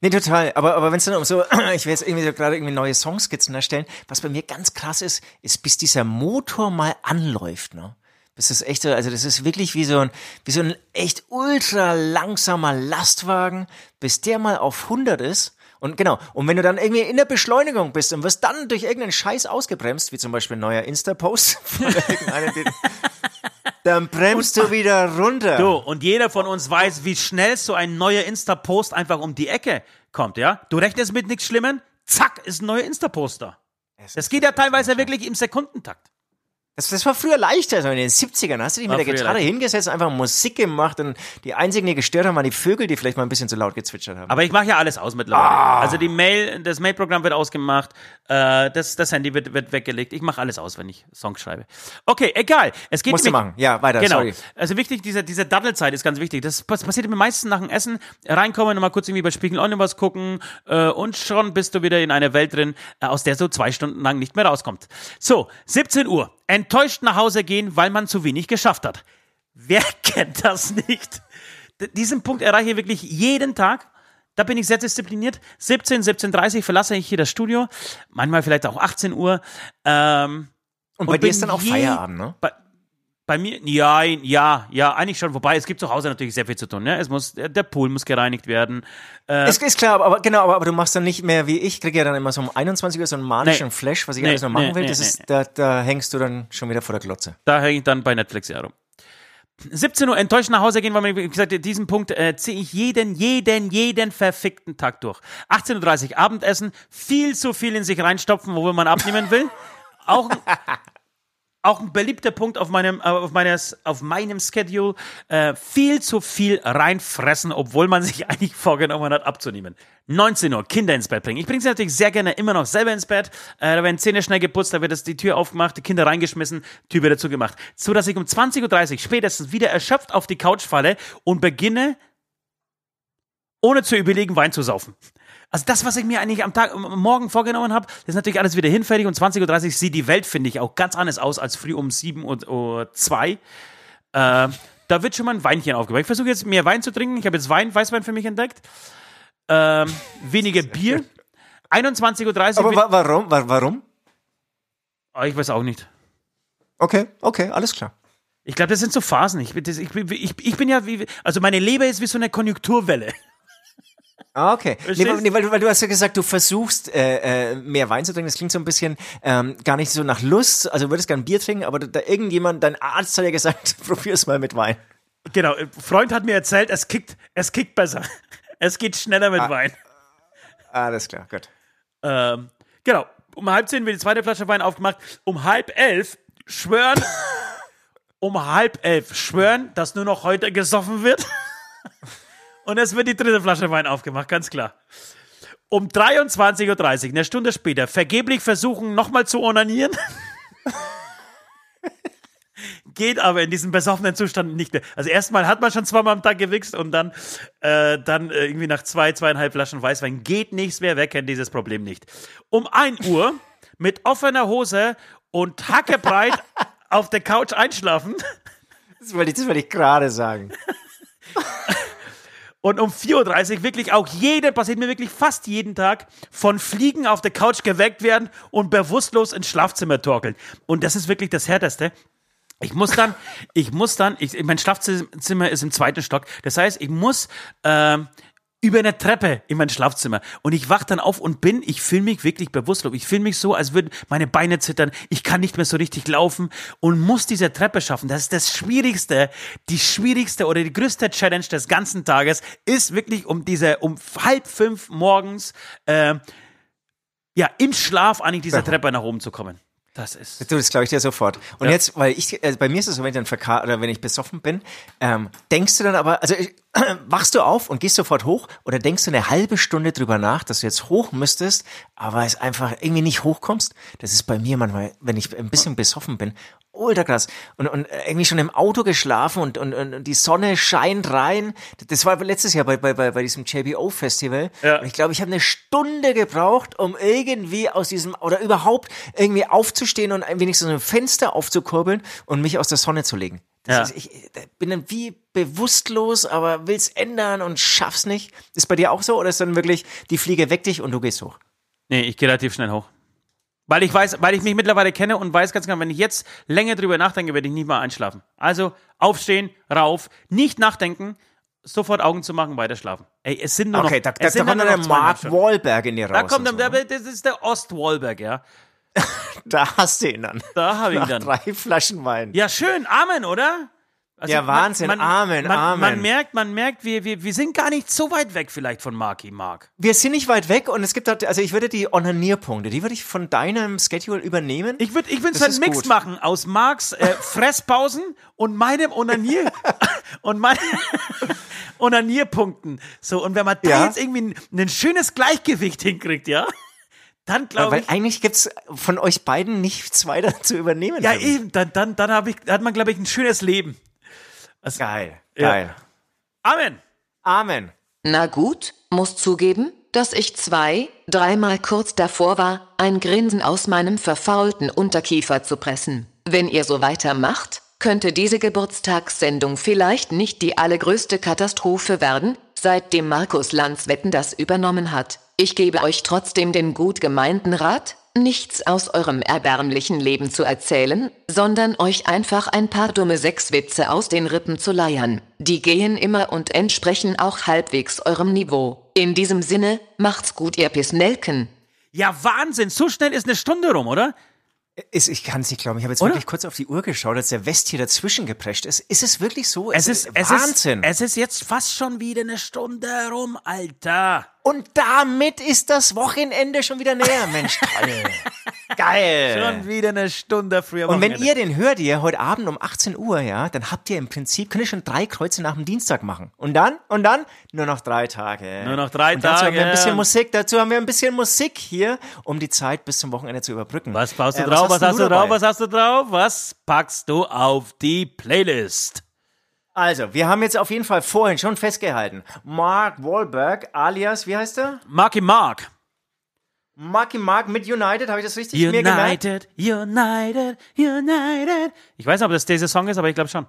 Nee, total. Aber, aber wenn es dann um so, ich will jetzt irgendwie so gerade irgendwie neue Songskizzen erstellen, was bei mir ganz krass ist, ist, bis dieser Motor mal anläuft, ne? Das ist echt so, also das ist wirklich wie so ein, wie so ein echt ultra langsamer Lastwagen, bis der mal auf 100 ist. Und genau, und wenn du dann irgendwie in der Beschleunigung bist und wirst dann durch irgendeinen Scheiß ausgebremst, wie zum Beispiel ein neuer Insta-Post von irgendeinem, den- dann bremst du wieder runter. Du, und jeder von uns weiß, wie schnell so ein neuer Insta-Post einfach um die Ecke kommt, ja? Du rechnest mit nichts Schlimmem, zack, ist ein neuer Insta-Post da. Das geht ja teilweise wirklich im Sekundentakt. Das, das war früher leichter, so in den 70ern. Hast du dich War mit der Gitarre leichter. hingesetzt, einfach Musik gemacht und die einzigen, die gestört haben, waren die Vögel, die vielleicht mal ein bisschen zu laut gezwitschert haben. Aber ich mache ja alles aus mittlerweile. Ah. Also die Mail, das Mailprogramm wird ausgemacht, äh, das, das Handy wird, wird weggelegt. Ich mache alles aus, wenn ich Songs schreibe. Okay, egal. Es geht Musst du nämlich- machen. Ja, weiter, Genau. sorry. Also wichtig, diese, diese Daddelzeit ist ganz wichtig. Das pass- passiert mir meistens nach dem Essen. Reinkommen und mal kurz irgendwie bei Spiegel Online was gucken äh, und schon bist du wieder in einer Welt drin, äh, aus der so zwei Stunden lang nicht mehr rauskommt. So, 17 Uhr. Enttäuscht nach Hause gehen, weil man zu wenig geschafft hat. Wer kennt das nicht? D diesen Punkt erreiche ich wirklich jeden Tag. Da bin ich sehr diszipliniert. 17, 17.30 verlasse ich hier das Studio. Manchmal vielleicht auch 18 Uhr. Ähm, und bei dir ist dann auch Feierabend, ne? Bei, bei mir, ja, ja, ja, eigentlich schon. Wobei, es gibt zu Hause natürlich sehr viel zu tun. Ne? Es muss, der Pool muss gereinigt werden. Äh, Ist, ist klar, aber, genau, aber, aber du machst dann nicht mehr wie ich, kriege ja dann immer so um 21 Uhr so einen manischen Nee. Flash, was ich Nee, alles noch machen nee, will. das ist, da, da hängst du dann schon wieder vor der Glotze. da hänge ich dann bei Netflix ja rum. 17 Uhr enttäuscht nach Hause gehen, weil man, wie gesagt, diesen Punkt äh, ziehe ich jeden, jeden, jeden verfickten Tag durch. 18.30 Uhr Abendessen, viel zu viel in sich reinstopfen, obwohl man abnehmen will. Auch, auch ein beliebter Punkt auf meinem, äh, auf meines, auf meinem Schedule. Äh, viel zu viel reinfressen, obwohl man sich eigentlich vorgenommen hat, abzunehmen. 19 Uhr, Kinder ins Bett bringen. Ich bringe sie natürlich sehr gerne immer noch selber ins Bett. Äh, da werden Zähne schnell geputzt, da wird das, die Tür aufgemacht, die Kinder reingeschmissen, Tür wieder zugemacht. So dass ich um 20.30 Uhr spätestens wieder erschöpft auf die Couch falle und beginne, ohne zu überlegen, Wein zu saufen. Also das, was ich mir eigentlich am Tag, am Morgen vorgenommen habe, ist natürlich alles wieder hinfällig und 20.30 Uhr sieht die Welt, finde ich, auch ganz anders aus als früh um 7 Uhr, Uhr 2. Äh, da wird schon mal ein Weinchen aufgebaut. Ich versuche jetzt mehr Wein zu trinken. Ich habe jetzt Wein, Weißwein für mich entdeckt. Ähm, weniger Bier. 21.30 Uhr. Aber wa warum? Wa warum? Ah, ich weiß auch nicht. Okay, okay, alles klar. Ich glaube, das sind so Phasen. Ich, das, ich, ich, ich bin ja wie, also meine Leber ist wie so eine Konjunkturwelle. Ah, Okay. Nee, nee, weil, du, weil du hast ja gesagt, du versuchst äh, äh, mehr Wein zu trinken. Das klingt so ein bisschen ähm, gar nicht so nach Lust. Also du würdest gern Bier trinken, aber da irgendjemand, dein Arzt hat ja gesagt, probier's mal mit Wein. Genau, ein Freund hat mir erzählt, es kickt, es kickt besser. Es geht schneller mit Wein. Alles klar, gut. Ähm, genau, um halb zehn wird die zweite Flasche Wein aufgemacht. Um halb elf schwören, um halb elf schwören, dass nur noch heute gesoffen wird. Und es wird die dritte Flasche Wein aufgemacht, ganz klar. Um 23.30 Uhr, eine Stunde später, vergeblich versuchen, nochmal zu onanieren. Geht aber in diesem besoffenen Zustand nicht mehr. Also erstmal hat man schon zweimal am Tag gewichst und dann, äh, dann äh, irgendwie nach zwei, zweieinhalb Flaschen Weißwein geht nichts mehr. Wer kennt dieses Problem nicht? Um 1 Uhr mit offener Hose und hackebreit auf der Couch einschlafen Das wollte ich, das wollte ich gerade sagen. und um 4.30 Uhr wirklich auch jeden, passiert mir wirklich fast jeden Tag, von Fliegen auf der Couch geweckt werden und bewusstlos ins Schlafzimmer torkeln. Und das ist wirklich das Härteste. Ich muss dann, ich muss dann, ich, mein Schlafzimmer ist im zweiten Stock. Das heißt, ich muss ähm, über eine Treppe in mein Schlafzimmer und ich wach dann auf und bin, ich fühle mich wirklich bewusstlos. Ich fühle mich so, als würden meine Beine zittern. Ich kann nicht mehr so richtig laufen und muss diese Treppe schaffen. Das ist das Schwierigste, die schwierigste oder die größte Challenge des ganzen Tages ist wirklich um diese um halb fünf morgens äh, ja im Schlaf eigentlich diese Treppe nach oben zu kommen. Das ist Du, das glaube ich dir sofort. Und Ja. jetzt, weil ich, also bei mir ist es so, wenn ich dann verka oder wenn ich besoffen bin, ähm, denkst du dann aber, also ich, wachst du auf und gehst sofort hoch oder denkst du eine halbe Stunde drüber nach, dass du jetzt hoch müsstest, aber es einfach irgendwie nicht hochkommst? Das ist bei mir manchmal, wenn ich ein bisschen besoffen bin, ultra krass. Und, und irgendwie schon im Auto geschlafen und, und, und die Sonne scheint rein. Das war letztes Jahr bei, bei, bei, diesem JBO-Festival. Ja. Und ich glaube, ich habe eine Stunde gebraucht, um irgendwie aus diesem, oder überhaupt irgendwie aufzustehen und ein wenig so ein Fenster aufzukurbeln und mich aus der Sonne zu legen. Ja. ist, ich da bin dann wie bewusstlos, aber will's ändern und schaff's nicht. Ist bei dir auch so oder ist dann wirklich, die Fliege weckt dich und du gehst hoch? Nee, ich gehe relativ schnell hoch. Weil ich weiß, weil ich mich mittlerweile kenne und weiß ganz genau, wenn ich jetzt länger drüber nachdenke, werde ich nicht mal einschlafen. Also aufstehen, rauf, nicht nachdenken, sofort Augen zu machen, weiter schlafen. Ey, es sind nur Okay, noch, da, da, es da sind kommt dann der Mark. Wahlberg in dir raus. Da kommt dann, so. der, das ist der Ostwallberg, ja. Da hast du ihn dann. Da habe ich ihn dann. drei Flaschen Wein. Ja, schön, Amen, oder? Also Ja, Wahnsinn, Amen, man, Amen. Man merkt, man merkt, wir, wir, wir sind gar nicht so weit weg vielleicht von Marky Mark. Wir sind nicht weit weg und es gibt halt, also ich würde die Onanierpunkte, die würde ich von deinem Schedule übernehmen. Ich würde ich würd Das so einen Mix gut. machen aus Marks äh, Fresspausen und meinem Onanier und meinen Onanierpunkten. So, und wenn man da Ja. jetzt irgendwie ein, ein schönes Gleichgewicht hinkriegt, ja, dann glaube Weil ich. eigentlich gibt's von euch beiden nichts weiter zu übernehmen. Ja, eben, dann, dann, dann hab ich, hat man, glaube ich, ein schönes Leben. Geil, Ja. geil. Amen. Amen. Na gut, muss zugeben, dass ich zwei, dreimal kurz davor war, ein Grinsen aus meinem verfaulten Unterkiefer zu pressen. Wenn ihr so weitermacht, könnte diese Geburtstagssendung vielleicht nicht die allergrößte Katastrophe werden, seitdem Markus Lanz Wetten das übernommen hat. Ich gebe euch trotzdem den gut gemeinten Rat, nichts aus eurem erbärmlichen Leben zu erzählen, sondern euch einfach ein paar dumme Sechswitze aus den Rippen zu leiern. Die gehen immer und entsprechen auch halbwegs eurem Niveau. In diesem Sinne, macht's gut, ihr Pisnelken. Ja, Wahnsinn. So schnell ist eine Stunde rum, oder? Ist, ich kann es nicht glauben. Ich habe jetzt Oder? wirklich kurz auf die Uhr geschaut, als der West hier dazwischen geprescht ist. Ist es wirklich so? Es ist, es Wahnsinn. Ist, es ist jetzt fast schon wieder eine Stunde rum, Alter. Und damit ist das Wochenende schon wieder näher. Mensch, toll. Geil. Schon wieder eine Stunde früher. Und wenn ihr den hört, ihr heute Abend um 18 Uhr, ja, dann habt ihr im Prinzip, könnt ihr schon drei Kreuze nach dem Dienstag machen. Und dann, und dann, nur noch drei Tage. Nur noch drei und dazu haben wir ein Tage. bisschen Musik, dazu haben wir ein bisschen Musik hier, um die Zeit bis zum Wochenende zu überbrücken. Was baust du Äh, drauf? Was, denn hast du dabei? drauf? Was hast du drauf? Was packst du auf die Playlist? Also, wir haben jetzt auf jeden Fall vorhin schon festgehalten. Mark Wahlberg alias, wie heißt er? Marky Mark. Marky Mark mit United, habe ich das richtig mir gemerkt? United, United, United. Ich weiß nicht, ob das dieser Song ist, aber ich glaube schon.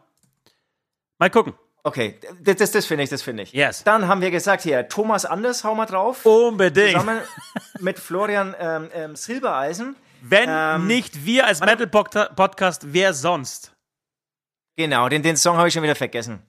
Mal gucken. Okay, das, das, das finde ich, das finde ich. Yes. Dann haben wir gesagt hier, Thomas Anders, hau mal drauf. Unbedingt. Zusammen mit Florian ähm, ähm, Silbereisen. Wenn Ähm, nicht wir als Metal Podcast, wer sonst? Genau, den, den Song habe ich schon wieder vergessen.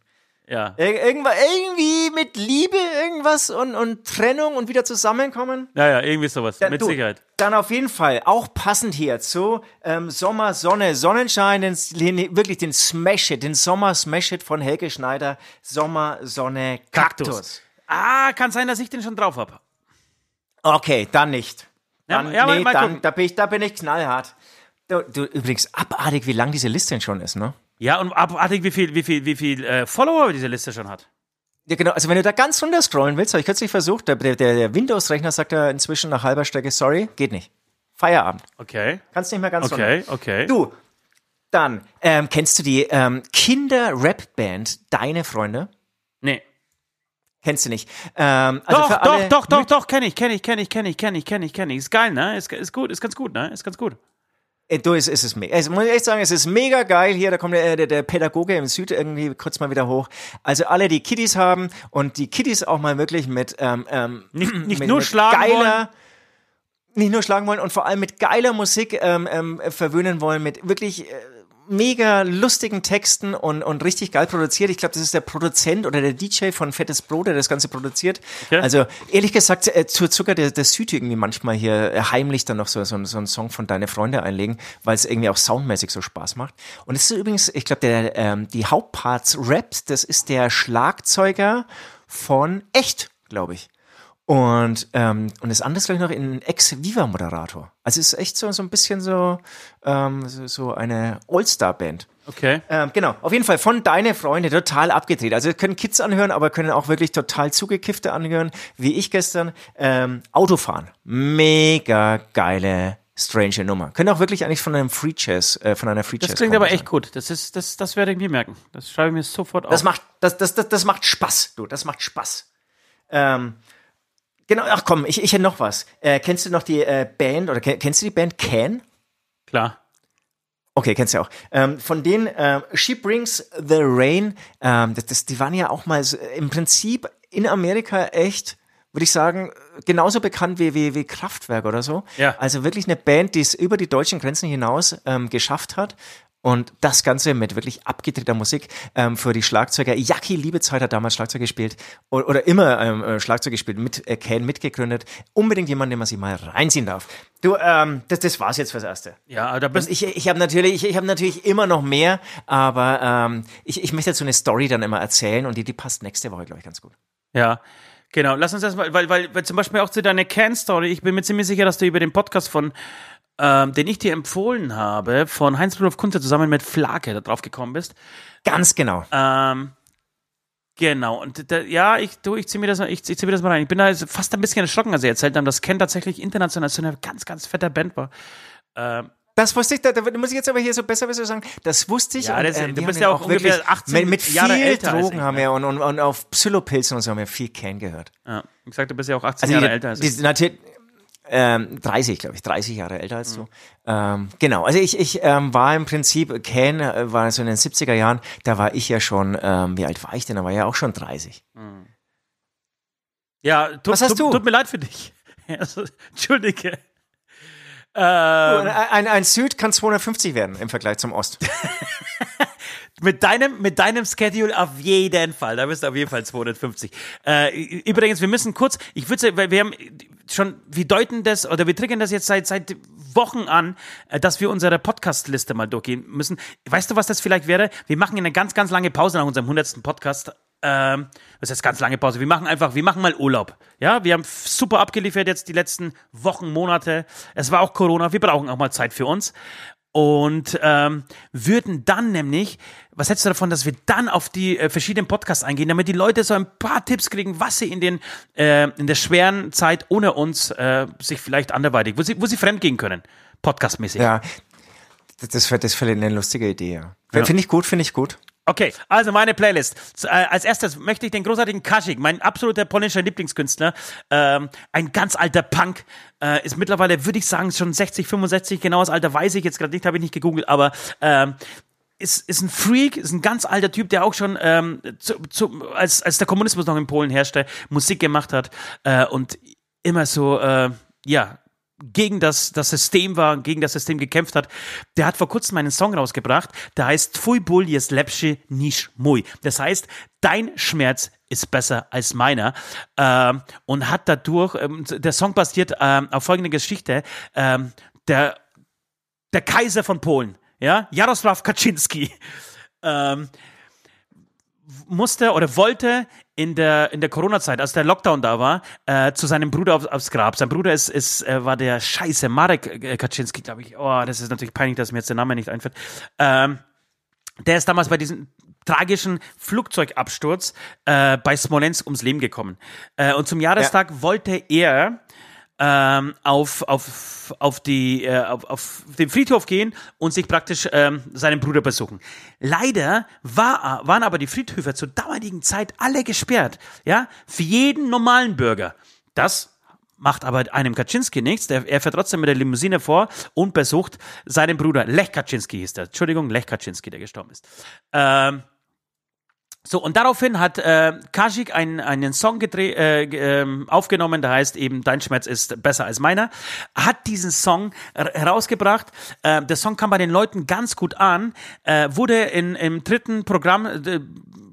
Ja. Ir irgendwie mit Liebe irgendwas und, und Trennung und wieder zusammenkommen. Ja, ja, irgendwie sowas. Ja, Mit du, Sicherheit. Dann auf jeden Fall, auch passend hier zu ähm, Sommer, Sonne, Sonnenschein, den, den, wirklich den Smash-Hit, den Sommer-Smash-Hit von Helge Schneider, Sommer, Sonne, Kaktus. Ah, kann sein, dass ich den schon drauf habe. Okay, dann nicht. Ja, Dann, ja, mal- nee, mal dann, gucken. da bin ich, da bin ich knallhart. Du, du, übrigens, abartig, wie lang diese Liste denn schon ist, ne? Ja, und abartig, wie viel, wie viel, wie viel äh, Follower diese Liste schon hat. Ja, genau. Also wenn du da ganz runter scrollen willst, habe ich kürzlich versucht, der, der, der Windows-Rechner sagt ja inzwischen nach halber Strecke, sorry, geht nicht. Feierabend. Okay. Kannst nicht mehr ganz runter. Okay, okay. Du, dann, ähm, kennst du die ähm, Kinder-Rap-Band Deine Freunde? Nee. Kennst du nicht? Ähm, also doch, doch, doch, doch, doch, kenne ich, kenne ich, kenne ich, kenne ich, kenne ich, kenne ich, kenne ich. Ist geil, ne? Ist, ist gut, ist ganz gut, ne? Ist ganz gut. Äh, Du, es, es ist mega. Also, muss ich echt sagen, es ist mega geil hier. Da kommt der, der, der Pädagoge im Süd irgendwie kurz mal wieder hoch. Also alle, die Kiddies haben und die Kiddies auch mal wirklich mit, ähm, ähm, Nicht, nicht mit, nur mit schlagen geiler, wollen. nicht nur schlagen wollen und vor allem mit geiler Musik ähm, ähm, verwöhnen wollen, mit wirklich äh, mega lustigen Texten und, und richtig geil produziert. Ich glaube, das ist der Produzent oder der DJ von Fettes Brot, der das Ganze produziert. Okay. Also ehrlich gesagt, äh, zur Zucker der, der Süd irgendwie manchmal hier äh, heimlich dann noch so, so, so einen Song von Deine Freunde einlegen, weil es irgendwie auch soundmäßig so Spaß macht. Und es ist übrigens, ich glaube, der ähm, die Hauptparts rappt, das ist der Schlagzeuger von Echt, glaube ich. Und, ähm, und das andere ist, glaube ich, noch ein Ex-Viva-Moderator. Also es ist echt so, so ein bisschen so, ähm, so, so eine All-Star-Band. Okay. Ähm, genau, auf jeden Fall von Deine Freunde total abgedreht. Also können Kids anhören, aber können auch wirklich total zugekiffte anhören, wie ich gestern. Ähm, Autofahren. Mega geile, strange Nummer. Können auch wirklich eigentlich von einem Free Jazz, äh, von einer Free Jazz. Das klingt aber sein. echt gut. Das ist, das, das werde ich mir merken. Das schreibe ich mir sofort auf. Das macht, das, das, das, das macht Spaß, du, das macht Spaß. Ähm, genau, ach komm, ich, ich hätte noch was. Äh, kennst du noch die äh, Band, oder ke- kennst du die Band Can? Klar. Okay, kennst du ja auch. Ähm, von denen, äh, She Brings the Rain, ähm, das, das, die waren ja auch mal so, im Prinzip in Amerika echt, würde ich sagen, genauso bekannt wie, wie, wie Kraftwerk oder so. Ja. Also wirklich eine Band, die es über die deutschen Grenzen hinaus ähm, geschafft hat. Und das Ganze mit wirklich abgedrehter Musik ähm, für die Schlagzeuger. Jackie Liebezeit hat damals Schlagzeug gespielt oder, oder immer ähm, äh, Schlagzeug gespielt, mit äh, Ken mitgegründet. Unbedingt jemand, den man sich mal reinziehen darf. Du, ähm, das, das war's jetzt fürs Erste. Ja, da bist Ich, ich habe natürlich, ich, ich habe natürlich immer noch mehr, aber ähm, ich, ich möchte jetzt so eine Story dann immer erzählen und die, die passt nächste Woche, glaube ich, ganz gut. Ja, genau. Lass uns das mal, weil, weil, weil zum Beispiel auch zu deiner Can-Story, ich bin mir ziemlich sicher, dass du über den Podcast von, ähm, den ich dir empfohlen habe, von Heinz Rudolf Kunze zusammen mit Flake da drauf gekommen bist. Ganz genau. Ähm, genau. Und da, ja, ich, du, ich zieh mir das mal, ich, ich zieh mir das mal rein. Ich bin da fast ein bisschen erschrocken, als sie erzählt haben, dass Ken tatsächlich international so eine ganz, ganz fette Band war. Ähm, Das wusste ich, da, da muss ich jetzt aber hier so besser besser sagen, das wusste ich. Ja, und, das- ähm, du bist ja ihn auch ungefähr 18 mit, mit viel Jahre älter als Drogen ich, haben wir und, und, und auf Psyllopilzen und so haben wir viel Can gehört. ja, wie gesagt, du bist ja auch 18 Also Jahre die, älter als ich. die, ähm, 30, glaube ich, 30 Jahre älter als Mhm. du. Ähm, genau, also ich, ich ähm, war im Prinzip, Ken äh, war so in den 70er Jahren, da war ich ja schon, ähm, wie alt war ich denn? Da war ich ja auch schon 30. Ja, tut, Was hast tut, du? tut mir leid für dich. Also, Entschuldige. Ähm, Ein, ein Süd kann 250 werden im Vergleich zum Ost. Mit deinem, mit deinem Schedule auf jeden Fall. Da bist du auf jeden Fall 250. Äh, übrigens, wir müssen kurz, ich würde weil wir haben schon, wir deuten das oder wir triggern das jetzt seit, seit Wochen an, äh, dass wir unsere Podcast-Liste mal durchgehen müssen. Weißt du, was das vielleicht wäre? Wir machen eine ganz, ganz lange Pause nach unserem 100. Podcast. Ähm, das ist ganz lange Pause. Wir machen einfach, wir machen mal Urlaub. Ja, wir haben super abgeliefert jetzt die letzten Wochen, Monate. Es war auch Corona. Wir brauchen auch mal Zeit für uns und ähm, würden dann nämlich, was hältst du davon, dass wir dann auf die äh, verschiedenen Podcasts eingehen, damit die Leute so ein paar Tipps kriegen, was sie in den äh, in der schweren Zeit ohne uns äh, sich vielleicht anderweitig, wo sie wo sie fremdgehen können, podcastmäßig. Ja, das, das, wär- das wäre eine lustige Idee, ja. Finde ich gut, finde ich gut. Okay, also meine Playlist. Äh, als erstes möchte ich den großartigen Kaschik, mein absoluter polnischer Lieblingskünstler, ähm, ein ganz alter Punk, äh, ist mittlerweile, würde ich sagen, schon 60, 65, genaues Alter weiß ich jetzt gerade nicht, habe ich nicht gegoogelt, aber ähm, ist, ist ein Freak, ist ein ganz alter Typ, der auch schon, ähm, zu, zu, als, als der Kommunismus noch in Polen herrschte, Musik gemacht hat äh, und immer so, äh, ja, gegen das, das System war, gegen das System gekämpft hat, der hat vor kurzem einen Song rausgebracht, der heißt Twój ból jest lepszy niż mój. Das heißt, dein Schmerz ist besser als meiner. Ähm, und hat dadurch, ähm, der Song basiert ähm, auf folgende Geschichte. Der, der Kaiser von Polen, ja, Jarosław Kaczynski, ähm, musste oder wollte in der, in der Corona-Zeit, als der Lockdown da war, äh, zu seinem Bruder auf, aufs Grab. Sein Bruder ist, ist, äh, war der Scheiße, Marek äh, Kaczynski, glaube ich. Oh, das ist natürlich peinlich, dass mir jetzt der Name nicht einfällt. Ähm, der ist damals bei diesem tragischen Flugzeugabsturz äh, bei Smolensk ums Leben gekommen. Äh, und zum Jahrestag ja. wollte er ähm, auf, auf, auf, die, äh, auf, auf den Friedhof gehen und sich praktisch ähm, seinen Bruder besuchen. Leider war, waren aber die Friedhöfe zur damaligen Zeit alle gesperrt, ja, für jeden normalen Bürger. Das macht aber einem Kaczynski nichts. Der, er fährt trotzdem mit der Limousine vor und besucht seinen Bruder. Lech Kaczynski hieß der. Entschuldigung, Lech Kaczynski, der gestorben ist. Ähm, so, und daraufhin hat äh, Kajik einen, einen Song gedreht, äh, äh, aufgenommen, der heißt eben Dein Schmerz ist besser als meiner, hat diesen Song herausgebracht. Äh, der Song kam bei den Leuten ganz gut an, äh, wurde in, im dritten Programm, äh,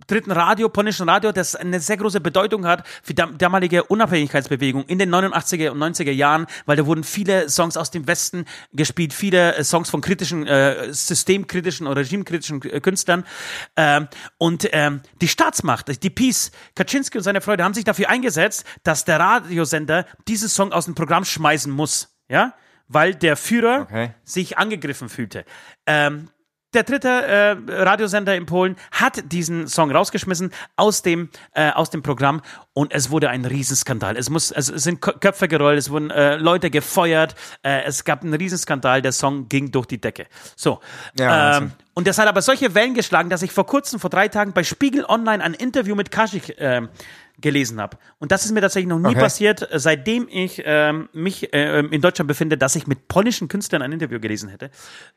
dritten Radio, polnischen Radio, das eine sehr große Bedeutung hat für die damalige Unabhängigkeitsbewegung in den 89er und 90er Jahren, weil da wurden viele Songs aus dem Westen gespielt, viele äh, Songs von kritischen, äh, systemkritischen oder regimekritischen äh, Künstlern. Ähm, und ähm, die Staatsmacht, die Peace, Kaczynski und seine Freunde haben sich dafür eingesetzt, dass der Radiosender diesen Song aus dem Programm schmeißen muss. Ja? Weil der Führer okay. sich angegriffen fühlte. Ähm, der dritte äh, Radiosender in Polen hat diesen Song rausgeschmissen aus dem, äh, aus dem Programm und es wurde ein Riesenskandal. Es, muss, es sind Köpfe gerollt, es wurden äh, Leute gefeuert, äh, es gab einen Riesenskandal, der Song ging durch die Decke. So. Ja, ähm, und das hat aber solche Wellen geschlagen, dass ich vor kurzem, vor drei Tagen bei Spiegel Online ein Interview mit Kaschik äh, gelesen habe. Und das ist mir tatsächlich noch nie okay. passiert, seitdem ich ähm, mich äh, in Deutschland befinde, dass ich mit polnischen Künstlern ein Interview gelesen hätte.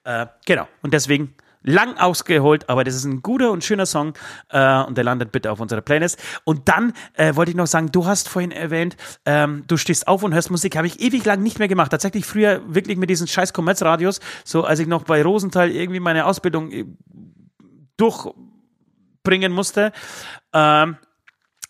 Äh, genau. Und deswegen lang ausgeholt, aber das ist ein guter und schöner Song äh, und der landet bitte auf unserer Playlist. Und dann äh, wollte ich noch sagen, du hast vorhin erwähnt, ähm, du stehst auf und hörst Musik, habe ich ewig lang nicht mehr gemacht. Tatsächlich früher wirklich mit diesen scheiß Kommerzradios, so als ich noch bei Rosenthal irgendwie meine Ausbildung äh, durchbringen musste. Ähm,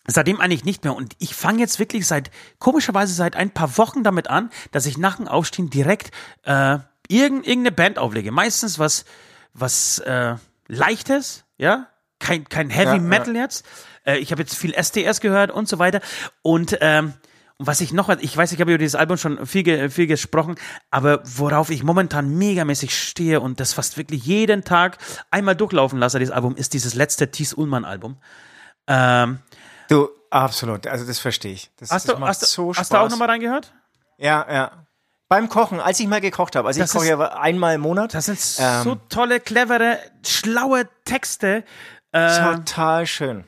Seitdem eigentlich nicht mehr. Und ich fange jetzt wirklich seit, komischerweise seit ein paar Wochen damit an, dass ich nach dem Aufstehen direkt äh, irgendeine Band auflege. Meistens was, was äh, Leichtes, ja, kein, kein Heavy ja, Metal ja. jetzt. Äh, ich habe jetzt viel STS gehört und so weiter. Und ähm, was ich noch, ich weiß, ich habe über dieses Album schon viel, viel gesprochen, aber worauf ich momentan megamäßig stehe und das fast wirklich jeden Tag einmal durchlaufen lasse, dieses Album, ist dieses letzte Thies Ullmann Album. Ähm, Du, absolut. Also das verstehe ich. Das, hast, das du, hast, so hast du auch nochmal reingehört? Ja, ja. Beim Kochen, als ich mal gekocht habe. Also das ich koche ja einmal im Monat. Das sind ähm, so tolle, clevere, schlaue Texte. Äh, total schön.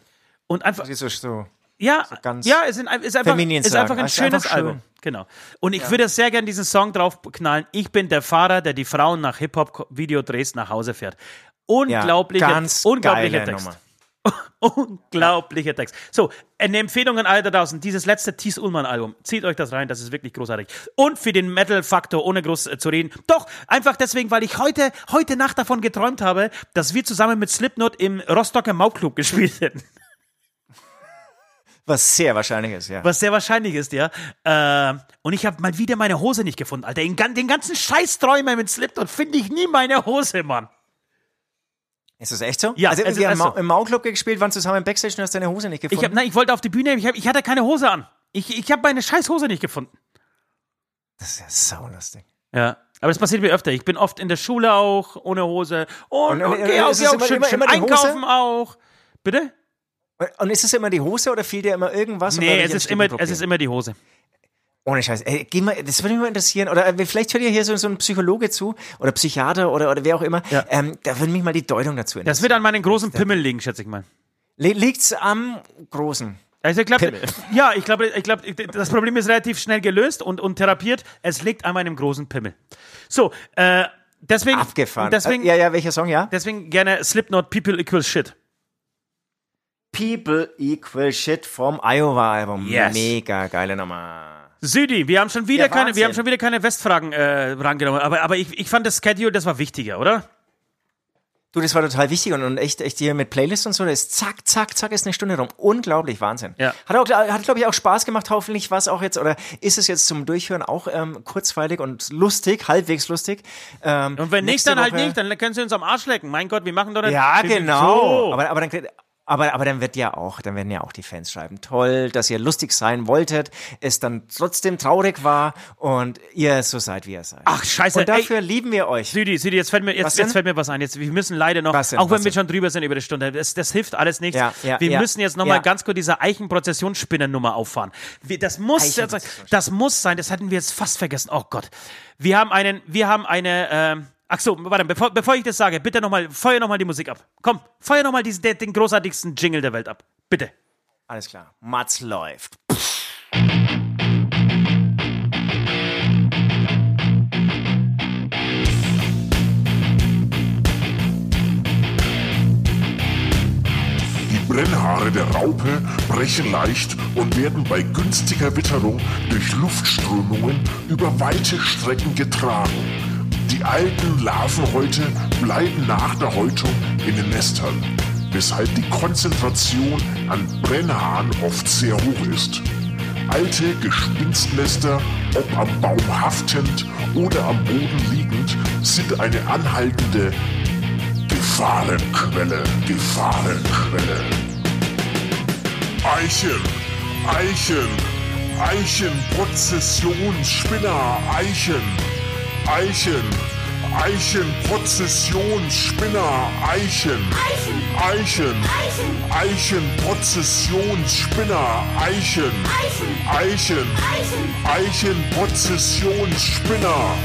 Und einfach. So, so, ja, so ganz ja, es ist, ist einfach, ist einfach ein schönes einfach Album. Genau. Und ich ja. würde sehr gerne diesen Song draufknallen. Ich bin der Fahrer, der die Frauen nach Hip-Hop-Videodrehs nach Hause fährt. Unglaublicher, ja, ganz unglaublicher Text. Nummer. Unglaublicher Text. So, eine Empfehlung an alle da draußen. Dieses letzte Thies Ullmann Album. Zieht euch das rein, das ist wirklich großartig. Und für den Metal-Faktor, ohne groß äh, zu reden. Doch, einfach deswegen, weil ich heute, heute Nacht davon geträumt habe, dass wir zusammen mit Slipknot im Rostocker Maukclub gespielt hätten. Was sehr wahrscheinlich ist, ja. Was sehr wahrscheinlich ist, ja. Äh, und ich habe mal wieder meine Hose nicht gefunden, Alter. In, den ganzen Scheißträumen mit Slipknot finde ich nie meine Hose, Mann. Ist das echt so? Ja, also es wir haben so. im Mauclub gespielt, waren zusammen im Backstage und hast deine Hose nicht gefunden. Ich, hab, nein, ich wollte auf die Bühne, ich, hab, ich hatte keine Hose an. Ich, ich habe meine scheiß Hose nicht gefunden. Das ist ja saulustig. Ja. Aber es passiert mir öfter. Ich bin oft in der Schule auch ohne Hose. Und, und, und, und geh auch, geh auch immer, schön, immer, immer einkaufen auch. Bitte? Und ist es immer die Hose oder fehlt dir immer irgendwas? Nee, es ist, immer, es ist immer die Hose. Ohne Scheiß. Ey, geh mal, das würde mich mal interessieren. Oder äh, vielleicht hört ihr hier so, so ein Psychologe zu oder Psychiater oder, oder wer auch immer. Ja. Ähm, da würde mich mal die Deutung dazu interessieren. Das wird an meinen großen Pimmel liegen, schätze ich mal. Liegt's am großen? Also ich glaube, ja, ich glaube, ich glaube, das Problem ist relativ schnell gelöst und, und therapiert. Es liegt an meinem großen Pimmel. So, äh, deswegen. Abgefahren. Deswegen, äh, ja, ja, welcher Song, ja? Deswegen gerne Slipknot People Equals Shit. People Equal Shit vom Iowa-Album. Yes. Mega geile Nummer. Südi, wir haben schon wieder Ja, keine, wir haben schon wieder keine Westfragen äh, rangenommen. Aber, aber ich, ich fand das Schedule, das war wichtiger, oder? Du, das war total wichtig und, und echt, echt hier mit Playlist und so, das ist zack, zack, zack, ist eine Stunde rum. Unglaublich, Wahnsinn. Ja. Hat, auch, hat glaube ich, auch Spaß gemacht, hoffentlich was auch jetzt, oder ist es jetzt zum Durchhören auch ähm, kurzweilig und lustig, halbwegs lustig. Ähm, Und wenn nicht, dann halt Woche- nicht, dann können sie uns am Arsch lecken. Mein Gott, wir machen doch nicht. Ja, genau. So. Aber, aber, dann, aber, aber dann wird ja auch, dann werden ja auch die Fans schreiben, toll, dass ihr lustig sein wolltet, es dann trotzdem traurig war und ihr so seid, wie ihr seid. Ach, scheiße. Und dafür lieben wir euch. Südi, Südi, jetzt fällt mir, jetzt, jetzt fällt mir was ein. Jetzt, wir müssen leider noch, denn? auch wenn wir denn? schon drüber sind über die Stunde, das, das hilft alles nichts. Ja, ja, wir ja. müssen jetzt nochmal Ja. ganz kurz diese Eichenprozessionsspinnernummer auffahren. Wir, das muss, das, das muss sein, das hatten wir jetzt fast vergessen. Oh Gott. Wir haben einen, wir haben eine, ähm, ach so, warte, bevor, bevor ich das sage, bitte nochmal, feuer nochmal die Musik ab. Komm, feuer nochmal den, den großartigsten Jingle der Welt ab. Bitte. Alles klar. Mats läuft. Die Brennhaare der Raupe brechen leicht und werden bei günstiger Witterung durch Luftströmungen über weite Strecken getragen. Die alten Larvenhäute bleiben nach der Häutung in den Nestern, weshalb die Konzentration an Brennhaaren oft sehr hoch ist. Alte Gespinstnester, ob am Baum haftend oder am Boden liegend, sind eine anhaltende Gefahrenquelle, Gefahrenquelle. Eichen, Eichen, Eichenprozessionsspinner, Eichen, Eichen, Eichenprozessionsspinner, Eichen, Eichen, Eichenprozessionsspinner, Eichen, Eichen, Eichenprozessionsspinner.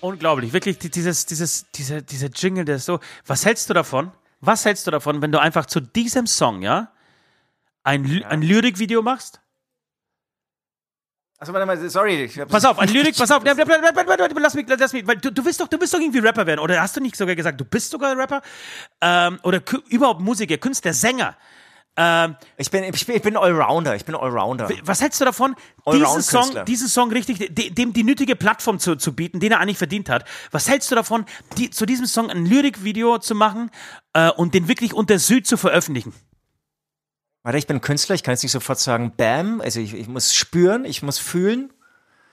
Unglaublich, wirklich die- dieses, dieses, dieser, dieser Jingle, der ist so. Was hältst du davon? Was hältst du davon, wenn du einfach zu diesem Song, ja, ein, ein Lyrikvideo machst? Also warte mal, sorry. Ich Pass auf, ein Lyrik, pass auf, bleib, bleib, bleib, bleib, bleib, lass mich, lass mich, weil du, du willst doch, du willst doch irgendwie Rapper werden, oder hast du nicht sogar gesagt, du bist sogar Rapper? Ähm, oder überhaupt Musiker, Künstler, Sänger. Ähm, Ich bin, ich bin, ich bin Allrounder. Ich bin Allrounder. was hältst du davon, diesen. Song, diesen Song richtig, de- dem die nötige Plattform zu, zu bieten, den er eigentlich verdient hat? Was hältst du davon, die, zu diesem Song ein Lyrikvideo zu machen äh, und den wirklich unter Süd zu veröffentlichen? Warte, ich bin Künstler. Ich kann jetzt nicht sofort sagen, bam. Also ich, ich muss spüren, ich muss fühlen.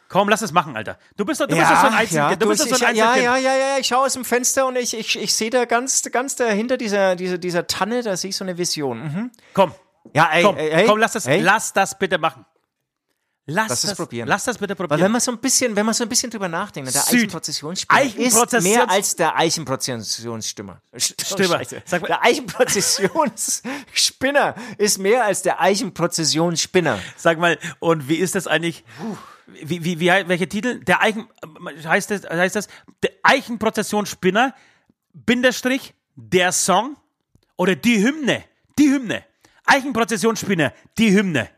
Komm, lass es machen, Alter. Du bist doch, du bist doch so ein Einzelkind. du du, bist ich, so ein ja, ja, ja, ja. Ich schaue aus dem Fenster und ich, ich, ich sehe da ganz, ganz dahinter dieser, dieser, dieser Tanne, da sehe ich so eine Vision. Mhm. Komm, Ja, ey, komm, ey, komm, lass das, ey. lass das bitte machen. Lass, es das probieren. Lass das bitte Weil probieren. wenn man so ein bisschen, wenn man so ein bisschen drüber nachdenkt, der Süd. Eichenprozessionsspinner ist mehr als der Eichenprozessionsspinner. Stimmer. Sag mal- Der Eichenprozessionsspinner ist mehr als der Eichenprozessionsspinner. Sag mal, und wie ist das eigentlich? Wie, wie, wie, welche Titel? Der Eichen, heißt das, heißt das, der Eichenprozessionsspinner, Binderstrich, der Song oder die Hymne? Die Hymne. Eichenprozessionsspinner, die Hymne.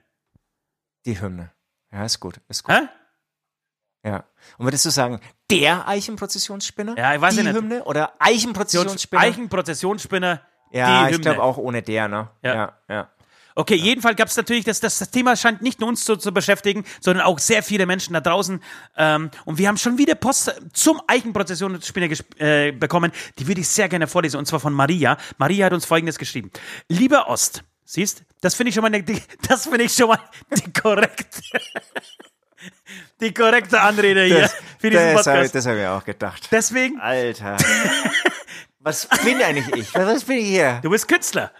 Die Hymne. Ja, ist gut, ist gut. Hä? Ja. Und würdest du sagen, der Eichenprozessionsspinner? Ja, ich weiß Die ja nicht. Hymne oder Eichenprozessionsspinner? Eichenprozessionsspinner, ja, ich glaube auch ohne der, ne? Ja. ja. ja. Okay, jedenfalls gab es natürlich, das, das, das Thema scheint nicht nur uns zu, zu beschäftigen, sondern auch sehr viele Menschen da draußen. Ähm, und wir haben schon wieder Post zum Eichenprozessionsspinner äh, bekommen. Die würde ich sehr gerne vorlesen, und zwar von Maria. Maria hat uns folgendes geschrieben. Lieber Ost, siehst, das finde ich schon mal, eine, die, das finde ich schon mal die korrekte, die korrekte Anrede hier Das, für diesen das habe ich, Podcast. das hab ich auch gedacht. Deswegen, Alter. Was bin eigentlich ich? Was bin ich hier? du bist Künstler.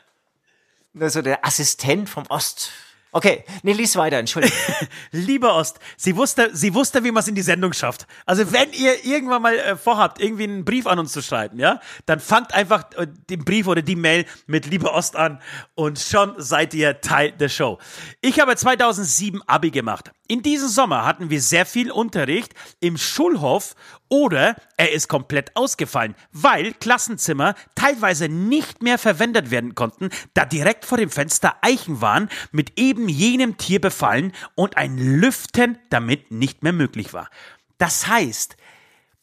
Also der Assistent vom Ost. Okay, nee, lies weiter, Entschuldigung. Lieber Ost, sie wusste, sie wusste, wie man es in die Sendung schafft. Also wenn ihr irgendwann mal äh, vorhabt, irgendwie einen Brief an uns zu schreiben, ja, dann fangt einfach äh, den Brief oder die Mail mit Lieber Ost an und schon seid ihr Teil der Show. Ich habe 2007 Abi gemacht. In diesem Sommer hatten wir sehr viel Unterricht im Schulhof oder er ist komplett ausgefallen, weil Klassenzimmer teilweise nicht mehr verwendet werden konnten, da direkt vor dem Fenster Eichen waren, mit eben jenem Tier befallen und ein Lüften damit nicht mehr möglich war. Das heißt,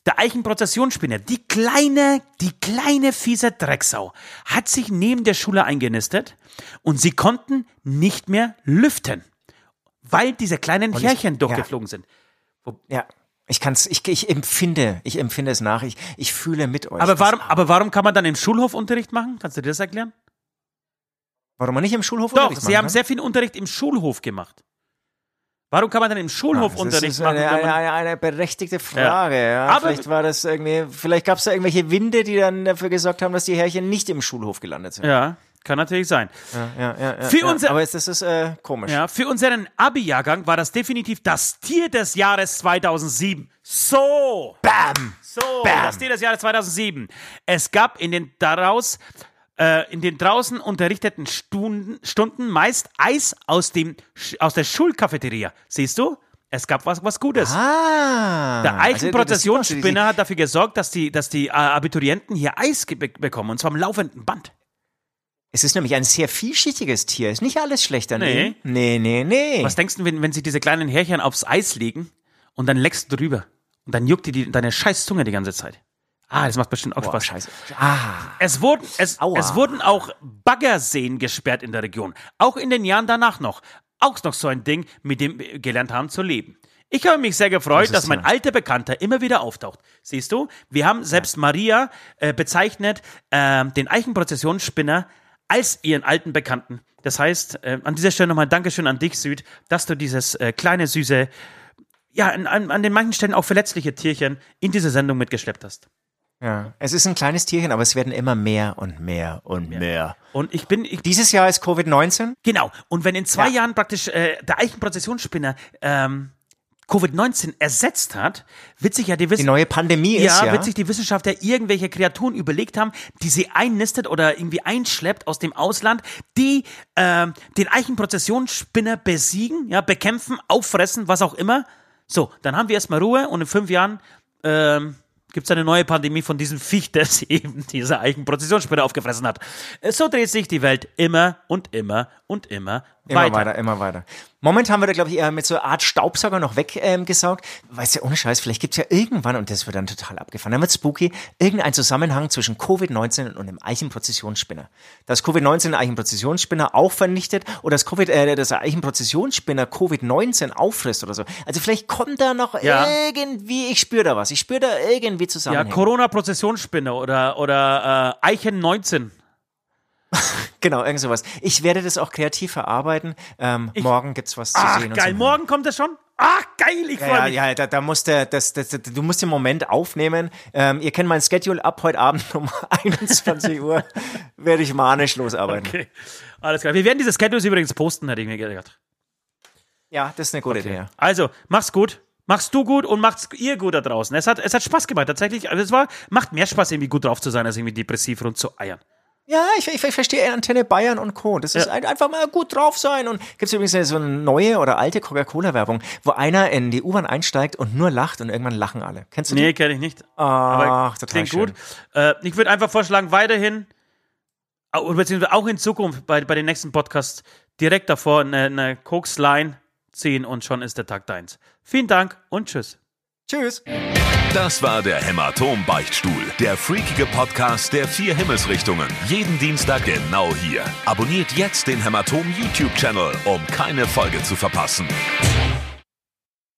der Eichenprozessionsspinner, die kleine, die kleine fiese Drecksau, hat sich neben der Schule eingenistet und sie konnten nicht mehr lüften. weil diese kleinen ich- Härchen ja. durchgeflogen sind. Ja. Ich kann's, ich, ich empfinde, ich empfinde es nach, ich, ich fühle mit euch. Aber warum, aber warum kann man dann im Schulhofunterricht machen? Kannst du dir das erklären? warum man nicht im Schulhof Doch, Unterricht sie machen haben kann? sehr viel Unterricht im Schulhof gemacht. Warum kann man dann im Ah, das Schulhofunterricht ist machen? eine, man- eine, eine berechtigte Frage, ja. Aber- vielleicht war das irgendwie, vielleicht gab es da irgendwelche Winde, die dann dafür gesorgt haben, dass die Härchen nicht im Schulhof gelandet sind. ja, kann natürlich sein. Ja, ja, ja, Für unser- Aber es- das ist äh, komisch. Ja, für unseren Abi-Jahrgang war das definitiv das Tier des Jahres 2007. So! Bam! So, das Tier des Jahres 2007. Es gab in den daraus äh, in den draußen unterrichteten Stunden, Stunden meist Eis aus dem aus der Schulcafeteria. Siehst du? Es gab was was Gutes. Der Ah. also, das- Eichenprozessionsspinner hat dafür gesorgt, dass die, dass die äh, Abiturienten hier Eis bekommen, und zwar am laufenden Band. Es ist nämlich ein sehr vielschichtiges Tier. Ist nicht alles schlecht an Nee. ihm. Nee, nee, nee. Was denkst du, wenn, wenn sie diese kleinen Härchen aufs Eis legen und dann leckst du drüber und dann juckt dir die, deine scheiß Zunge die ganze Zeit? Ah, das macht bestimmt auch Boah, Spaß. scheiße. Ah. Es wurden, es, Aua. es wurden auch Baggerseen gesperrt in der Region. Auch in den Jahren danach noch. Auch noch so ein Ding, mit dem wir gelernt haben zu leben. Ich habe mich sehr gefreut, Das dass mein ja- alter Bekannter immer wieder auftaucht. Siehst du, wir haben selbst Maria äh, bezeichnet, ähm, den Eichenprozessionsspinner, als ihren alten Bekannten. Das heißt, äh, an dieser Stelle nochmal Dankeschön an dich, Süd, dass du dieses äh, kleine, süße, ja, an, an, den manchen Stellen auch verletzliche Tierchen in diese Sendung mitgeschleppt hast. Ja. Es ist ein kleines Tierchen, aber es werden immer mehr und mehr und mehr. Und ich bin, ich, Dieses Jahr ist Covid-19. Genau. Und wenn in zwei Ja. Jahren praktisch äh, der Eichenprozessionsspinner ähm, Covid-19 ersetzt hat, wird sich ja die Die Wissenschaft. neue Pandemie Ja, ist ja. wird sich die Wissenschaft ja irgendwelche Kreaturen überlegt haben, die sie einnistet oder irgendwie einschleppt aus dem Ausland, die ähm, den Eichenprozessionsspinner besiegen, ja, bekämpfen, auffressen, was auch immer. So, dann haben wir erstmal Ruhe und in fünf Jahren ähm, gibt es eine neue Pandemie von diesem Viech, das eben diese Eichenprozessionsspinner aufgefressen hat. Äh, So dreht sich die Welt immer und immer und immer, Immer weiter. weiter. immer weiter. Momentan wird er, glaube ich, eher mit so einer Art Staubsauger noch weggesaugt. Ähm, weißt du, ohne Scheiß, vielleicht gibt's ja irgendwann, und das wird dann total abgefahren, dann wird spooky, irgendein Zusammenhang zwischen Covid-19 und dem Eichenprozessionsspinner. Dass Covid-19 den Eichenprozessionsspinner auch vernichtet oder dass Covid, äh, das Eichenprozessionsspinner Covid-19 auffrisst oder so. Also vielleicht kommt da noch Ja. irgendwie, ich spüre da was, ich spüre da irgendwie Ja, Zusammenhänge. Corona-Prozessionsspinne oder, oder äh, Eichen 19. genau, irgend sowas. Ich werde das auch kreativ verarbeiten. Ähm, morgen gibt's was zu Ach, sehen. und geil. zu Morgen kommt es schon? Ach, geil. Ich freue Ja, mich. ja, da, da musst du, das, das, das, du musst den Moment aufnehmen. Ähm, ihr kennt mein Schedule ab heute Abend um 21 Uhr werde ich manisch losarbeiten. Okay. Alles klar. Wir werden diese Schedules übrigens posten, hätte ich mir gedacht. Ja, das ist eine gute Idee. ja. Also, mach's gut. Machst du gut und macht's ihr gut da draußen. Es hat, es hat Spaß gemacht, tatsächlich. Also es war, macht mehr Spaß, irgendwie gut drauf zu sein, als irgendwie depressiv rumzueiern. Ja, ich, ich, ich verstehe Antenne Bayern und Co. Das ist Ja. ein, einfach mal gut drauf sein. Und gibt's übrigens so eine neue oder alte Coca-Cola-Werbung, wo einer in die U-Bahn einsteigt und nur lacht und irgendwann lachen alle. Kennst du die? Nee, kenne ich nicht. Ach, total Klingt schön. gut. Äh, ich würde einfach vorschlagen, weiterhin, beziehungsweise auch in Zukunft bei, bei den nächsten Podcasts, direkt davor eine, eine Koks-Line ziehen und schon ist der Tag deins. Vielen Dank und tschüss. Tschüss. Das war der Hämatom-Beichtstuhl, der freakige Podcast der vier Himmelsrichtungen. Jeden Dienstag genau hier. Abonniert jetzt den Hämatom YouTube-Channel, um keine Folge zu verpassen.